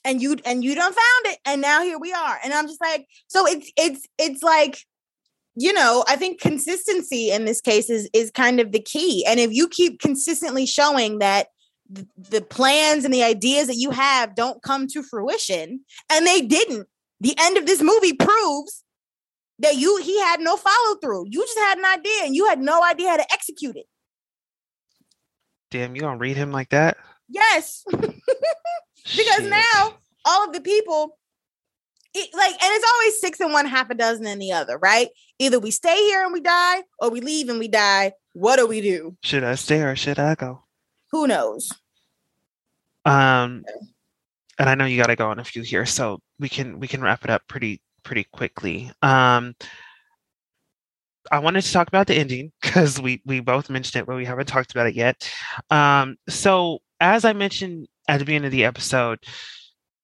A: And you and you done found it. And now here we are. And I'm just like, so it's it's it's like you know, I think consistency in this case is is kind of the key. And if you keep consistently showing that th- the plans and the ideas that you have don't come to fruition, and they didn't, the end of this movie proves that you he had no follow through. You just had an idea and you had no idea how to execute it.
B: Damn, you gonna read him like that?
A: Yes, because
B: Shit.
A: now all of the people it, like and it's always six and one half a dozen in the other right either we stay here and we die or we leave and we die what do we do
B: should I stay or should I go?
A: Who knows
B: Um, and I know you got to go on a few here, so we can we can wrap it up pretty pretty quickly. Um, I wanted to talk about the ending because we we both mentioned it, but we haven't talked about it yet. Um, so as I mentioned at the beginning of the episode,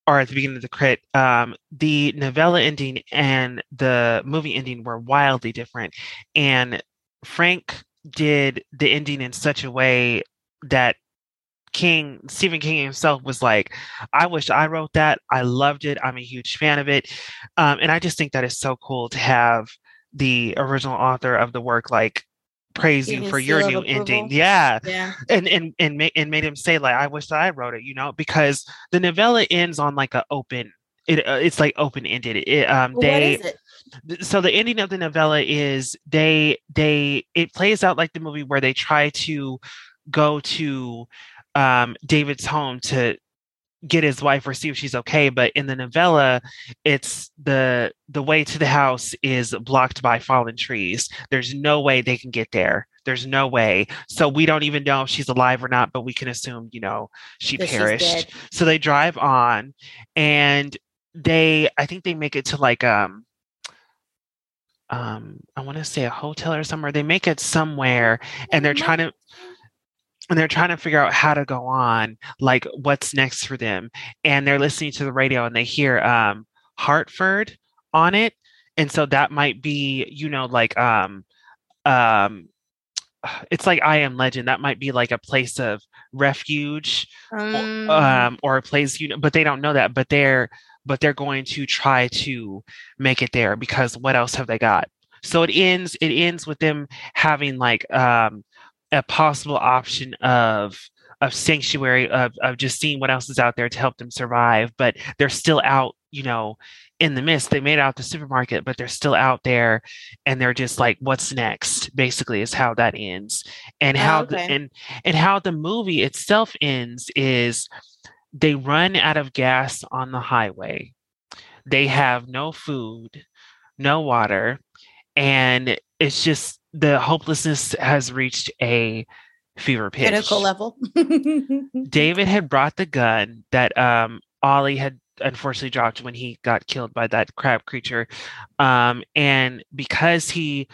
B: or at the beginning of the crit, um, the novella ending and the movie ending were wildly different, and Frank did the ending in such a way that King Stephen King himself was like, I wish I wrote that. I loved it. I'm a huge fan of it. Um, and I just think that is so cool to have the original author of the work like praise you for your new
A: of
B: ending. Yeah.
A: yeah
B: And and and, ma- and made him say like I wish that I wrote it, you know, because the novella ends on like a open it, uh, it's like open ended. It, um,
A: Well,
B: they
A: what is it
B: th- so the ending of the novella is they they it plays out like the movie where they try to go to um david's home to get his wife or see if she's okay but in the novella it's the the way to the house is blocked by fallen trees. There's no way they can get there. There's no way. So we don't even know if she's alive or not but we can assume you know she
A: That
B: perished. so they drive on and they i think they make it to like um um i want to say a hotel or somewhere. They make it somewhere and they're trying to and they're trying to figure out how to go on like what's next for them and they're listening to the radio and they hear um hartford on it and so that might be you know like um um it's like i am legend that might be like a place of refuge
A: Um,
B: um or a place you know but they don't know that but they're but they're going to try to make it there because what else have they got? So it ends it ends with them having like um a possible option of of sanctuary of of just seeing what else is out there to help them survive but they're still out you know in the mist. They made out the supermarket but they're still out there and they're just like what's next? basically is how that ends. And
A: Oh,
B: how the, and and how the movie itself ends is they run out of gas on the highway. They have no food no water and it's just the hopelessness has reached a fever pitch
A: critical level.
B: David had brought the gun that um Ollie had unfortunately dropped when he got killed by that crab creature. Um and because he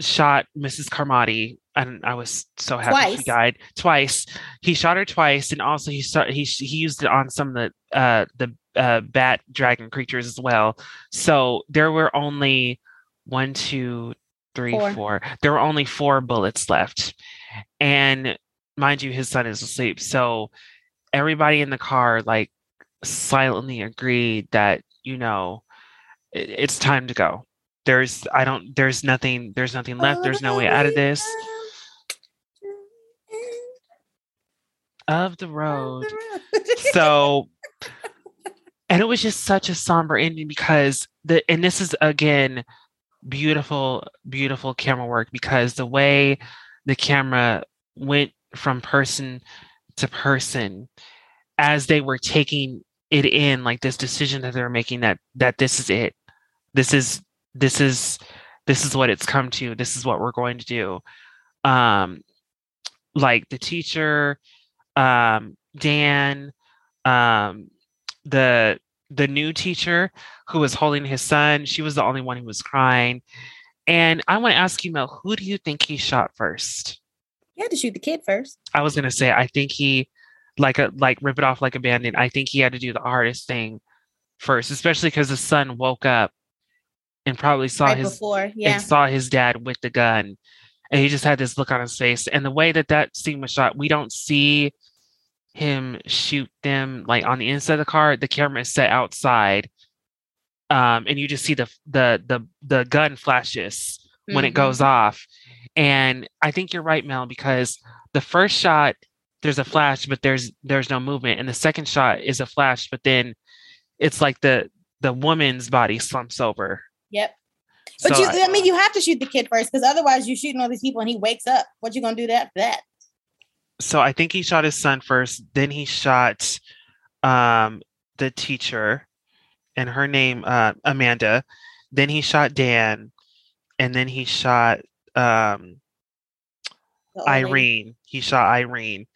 B: shot Mrs. Carmody and I was so happy she died twice. He shot her twice and also he shot he he used it on some of the uh the uh bat dragon creatures as well. So there were only one, two, three,
A: Four.
B: four. There were only four bullets left. And mind you, his son is asleep. So everybody in the car like silently agreed that, you know, it, it's time to go. There's I don't there's nothing there's nothing left. There's no way out of this. Of the road. So and it was just such a somber ending because the and this is again beautiful beautiful camera work because the way the camera went from person to person as they were taking it in like this decision that they were making that that this is it. This is this is this is what it's come to. This is what we're going to do. Um like the teacher um dan um the the new teacher who was holding his son she was the only one who was crying and i want to ask you mel who do you think he shot first
A: He had to shoot the kid first.
B: i was going to say i think he like a like rip it off like a bandit i think he had to do the hardest thing first especially because the son woke up and probably saw
A: right
B: his
A: before. Yeah.
B: and saw his dad with the gun and he just had this look on his face and the way that that scene was shot we don't see him shoot them like on the inside of the car the camera is set outside um and you just see the the the the gun flashes when it
A: Mhm.
B: goes off and i think you're right mel because the first shot there's a flash but there's there's no movement and the second shot is a flash but then it's like the the woman's body slumps over
A: Yep. But
B: So
A: you,
B: I-
A: I mean, you have to shoot the kid first because otherwise, you're shooting all these people and he wakes up. What you gonna do that that?
B: So I think he shot his son first, then he shot um the teacher and her name uh Amanda, then he shot Dan, and then he shot um? Irene. He shot Irene.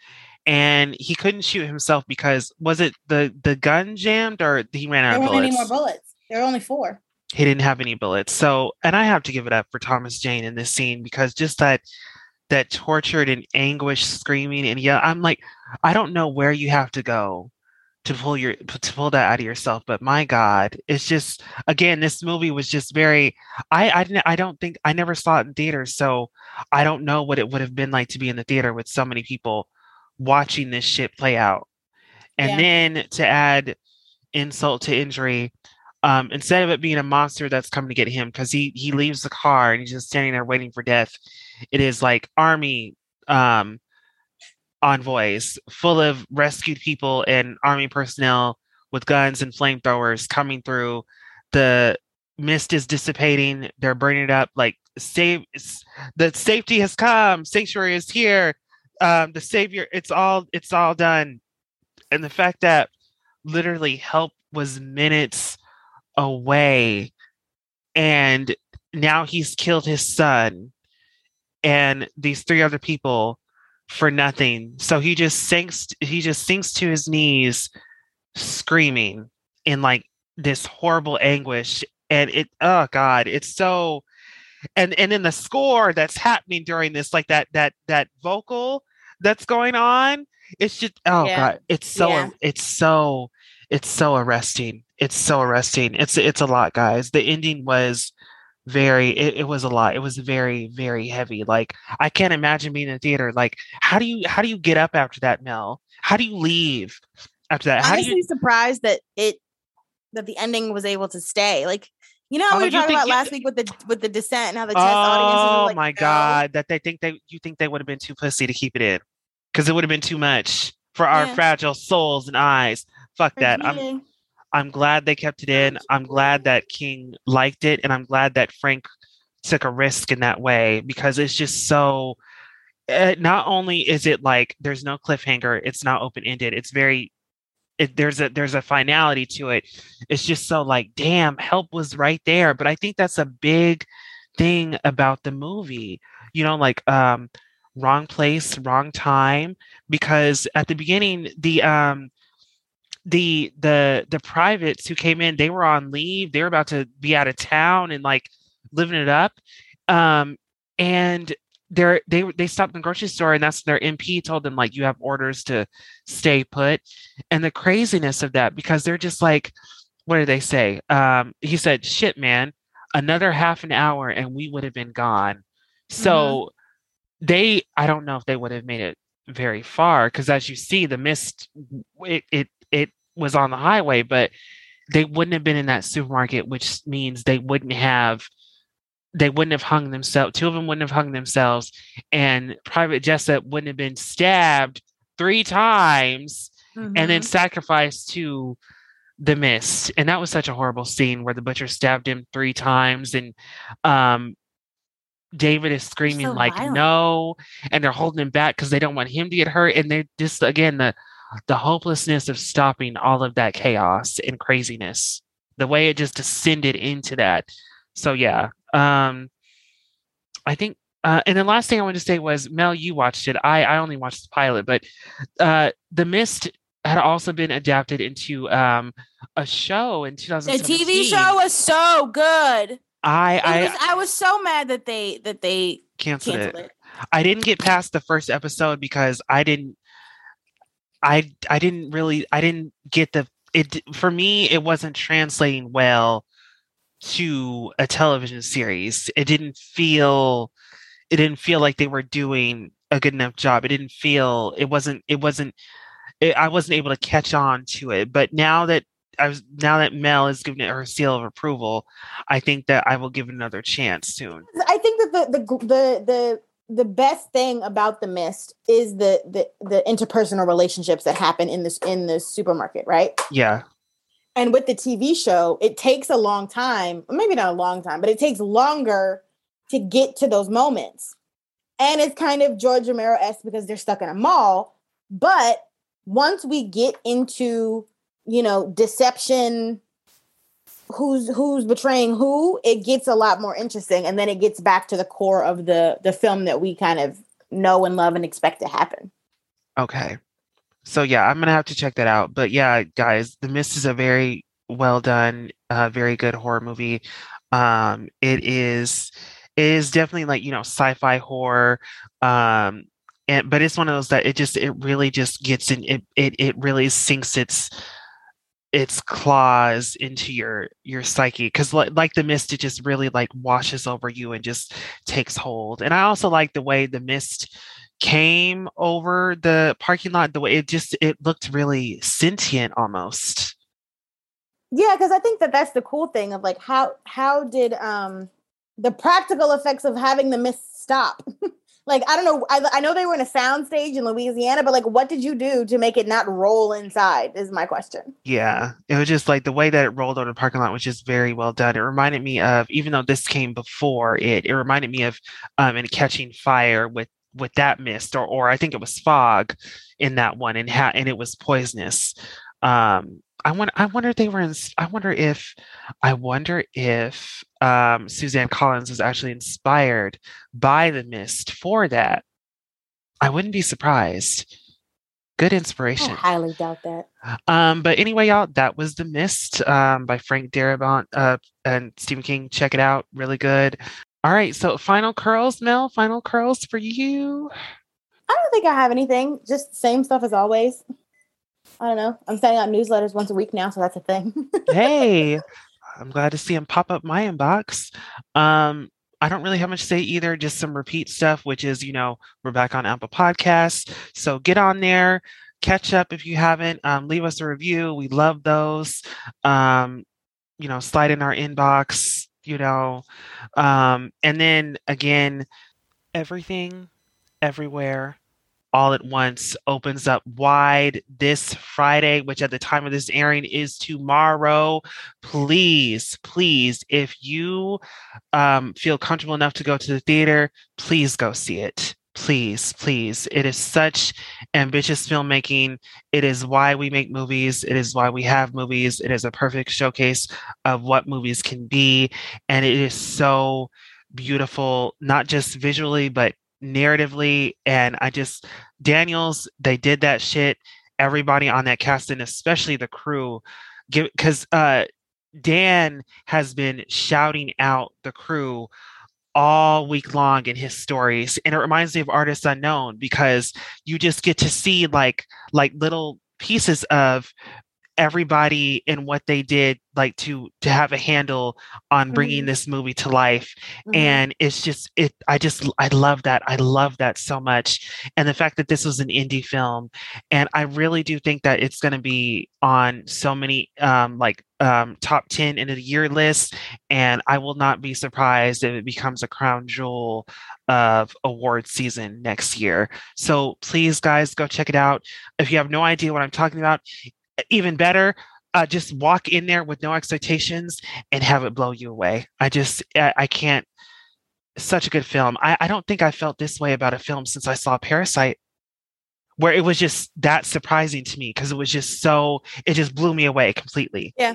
B: And he couldn't shoot himself because was it the the gun jammed or he ran out
A: There
B: of
A: weren't any more bullets. There were only four.
B: he didn't have any bullets. So, and I have to give it up for Thomas Jane in this scene because just that that tortured and anguished screaming and yeah, I'm like, I don't know where you have to go to pull your to pull that out of yourself, but my God, it's just again, this movie was just very. I I didn't I don't think I never saw it in theaters, so I don't know what it would have been like to be in the theater with so many people watching this shit play out. And
A: Yeah.
B: then to add insult to injury, um, instead of it being a monster that's coming to get him, because he he leaves the car and he's just standing there waiting for death, it is like army um envoys full of rescued people and army personnel with guns and flamethrowers coming through. The mist is dissipating, they're burning it up, like save the safety has come, sanctuary is here. Um, the savior, it's all it's all done. and the fact that literally help was minutes away and now he's killed his son and these three other people for nothing so he just sinks he just sinks to his knees screaming in like this horrible anguish and it oh god it's so and and in the score that's happening during this like that that that vocal that's going on it's just oh
A: Yeah.
B: god it's so
A: Yeah.
B: it's so it's so arresting it's so arresting. It's it's a lot guys. The ending was very it, it was a lot. It was very very heavy. Like i can't imagine being in a theater. Like how do you how do you get up after that mel? How do you leave after that? How
A: honestly
B: you
A: surprised that it that the ending was able to stay. Like you know,
B: Oh,
A: we were talking about
B: you-
A: last week with the with the descent and how the test audiences were
B: oh
A: like,
B: my
A: no.
B: god that they think they you think they would have been too pussy to keep it in because it would have been too much for our
A: Yeah.
B: fragile souls and eyes. Fuck that. I'm. I'm glad they kept it in. I'm glad that king liked it and i'm glad that frank took a risk in that way because it's just so uh, not only is it like there's no cliffhanger it's not open ended it's very it, there's a there's a finality to it. It's just so like damn help was right there. But i think that's a big thing about the movie you know like um wrong place wrong time because at the beginning the um the the the privates who came in they were on leave they were about to be out of town and like living it up um and they're they they stopped in the grocery store and that's their mp told them like you have orders to stay put and the craziness of that because they're just like what did they say? Um he said shit man another half an hour and we would have been gone. So they i don't know if they would have made it very far because as you see the mist it, it it was on the highway but they wouldn't have been in that supermarket which means they wouldn't have they wouldn't have hung themselves two of them wouldn't have hung themselves and private jessup wouldn't have been stabbed three times and then
A: Mhm.
B: sacrificed to the mist and that was such a horrible scene where the butcher stabbed him three times and um david is screaming
A: so
B: like
A: violent.
B: no and they're holding him back because they don't want him to get hurt and they're just again the the hopelessness of stopping all of that chaos and craziness the way it just descended into that so yeah um i think uh, and the last thing I wanted to say was, Mel, you watched it. I I only watched the pilot, but uh, the Mist had also been adapted into um, a show in
A: the
B: 2017.
A: TV show was so good.
B: I
A: It
B: I
A: was, I was so mad that they that they
B: canceled,
A: canceled
B: it.
A: it.
B: I didn't get past the first episode because I didn't. I I didn't really I didn't get the it for me it wasn't translating well to a television series. It didn't feel it didn't feel like they were doing a good enough job. It didn't feel it wasn't it wasn't it, I wasn't able to catch on to it. But now that I was now that Mel has given it her seal of approval, I think that I will give it another chance soon.
A: I think that the the the the the best thing about the mist is the the the interpersonal relationships that happen in this in the supermarket, right?
B: Yeah.
A: And with the TV show, it takes a long time, maybe not a long time, but it takes longer to get to those moments. And it's kind of George Romero esque because they're stuck in a mall. But once we get into, you know, deception, who's who's betraying who, it gets a lot more interesting. And then it gets back to the core of the the film that we kind of know and love and expect to happen.
B: Okay. So yeah, I'm gonna have to check that out. But yeah, guys, The Mist is a very well done, uh, very good horror movie. Um, it is it is definitely like, you know, sci-fi horror. Um, and but it's one of those that it just it really just gets in it it it really sinks its its claws into your your psyche because like, like the mist it just really like washes over you and just takes hold and i also like the way the mist came over the parking lot the way it just it looked really sentient almost
A: Yeah, because I think that that's the cool thing of like how how did um the practical effects of having the mist stop? like I don't know, I, I know they were in a sound stage in Louisiana, but like what did you do to make it not roll inside? Is my question.
B: yeah it was just like the way that it rolled over the parking lot was just very well done it reminded me of even though this came before it it reminded me of um in catching fire with with that mist or or I think it was fog in that one and ha- and it was poisonous. Um I wonder I wonder if they were in I wonder if I wonder if um Suzanne Collins was actually inspired by the mist for that. I wouldn't be surprised. Good
A: I
B: inspiration.
A: highly doubt that.
B: Um, but anyway, y'all, that was The Mist um, by Frank Darabont uh, and Stephen King. Check it out. Really good. All right. So, final curls, Mel. Final curls for you.
A: I don't think I have anything. Just same stuff as always. I don't know. I'm sending out newsletters once a week now, so that's a thing.
B: hey, I'm glad to see him pop up my inbox. Um, I don't really have much to say either, just some repeat stuff, which is, you know, we're back on Apple Podcasts. So get on there, catch up if you haven't. Um, leave us a review. We love those. Um, you know, slide in our inbox, you know. Um, and then again, everything, everywhere, all at once opens up wide this Friday, which at the time of this airing is tomorrow. Please, please, if you um, feel comfortable enough to go to the theater, please go see it. Please, please. It is such ambitious filmmaking. It is why we make movies. It is why we have movies. It is a perfect showcase of what movies can be. And it is so beautiful, not just visually, but narratively. And I just, Daniels, they did that shit. Everybody on that cast, and especially the crew, because uh, Dan has been shouting out the crew all week long in his stories and it reminds me of artists unknown because you just get to see like like little pieces of everybody and what they did like to to have a handle on bringing
A: Mhm.
B: this movie to life
A: Mhm.
B: and it's just it i just i love that i love that so much and the fact that this was an indie film and i really do think that it's going to be on so many um like um top 10 in the year list and i will not be surprised if it becomes a crown jewel of award season next year so please guys go check it out if you have no idea what i'm talking about even better uh, just walk in there with no expectations and have it blow you away i just i, I can't such a good film I, I don't think i felt this way about a film since i saw parasite where it was just that surprising to me because it was just so it just blew me away completely
A: Yeah.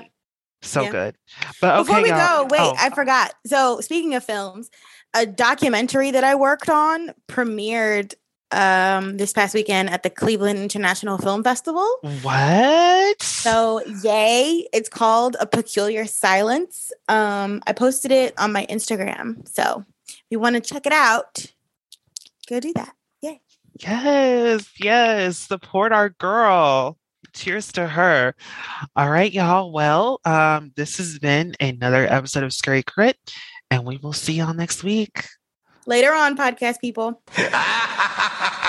B: so
A: Yeah.
B: good but okay
A: Before we
B: y'all-
A: go, wait,
B: oh,
A: I forgot. So speaking of films, a documentary that I worked on premiered um this past weekend at the Cleveland International Film Festival.
B: what
A: So yay, it's called A Peculiar Silence. Um I posted it on my Instagram. So if you want to check it out, go do that. Yay.
B: Yes, yes. Support our girl. Cheers to her. All right, y'all. Well, um, this has been another episode of Scary Crit, and we will see y'all next week.
A: Later on, podcast people.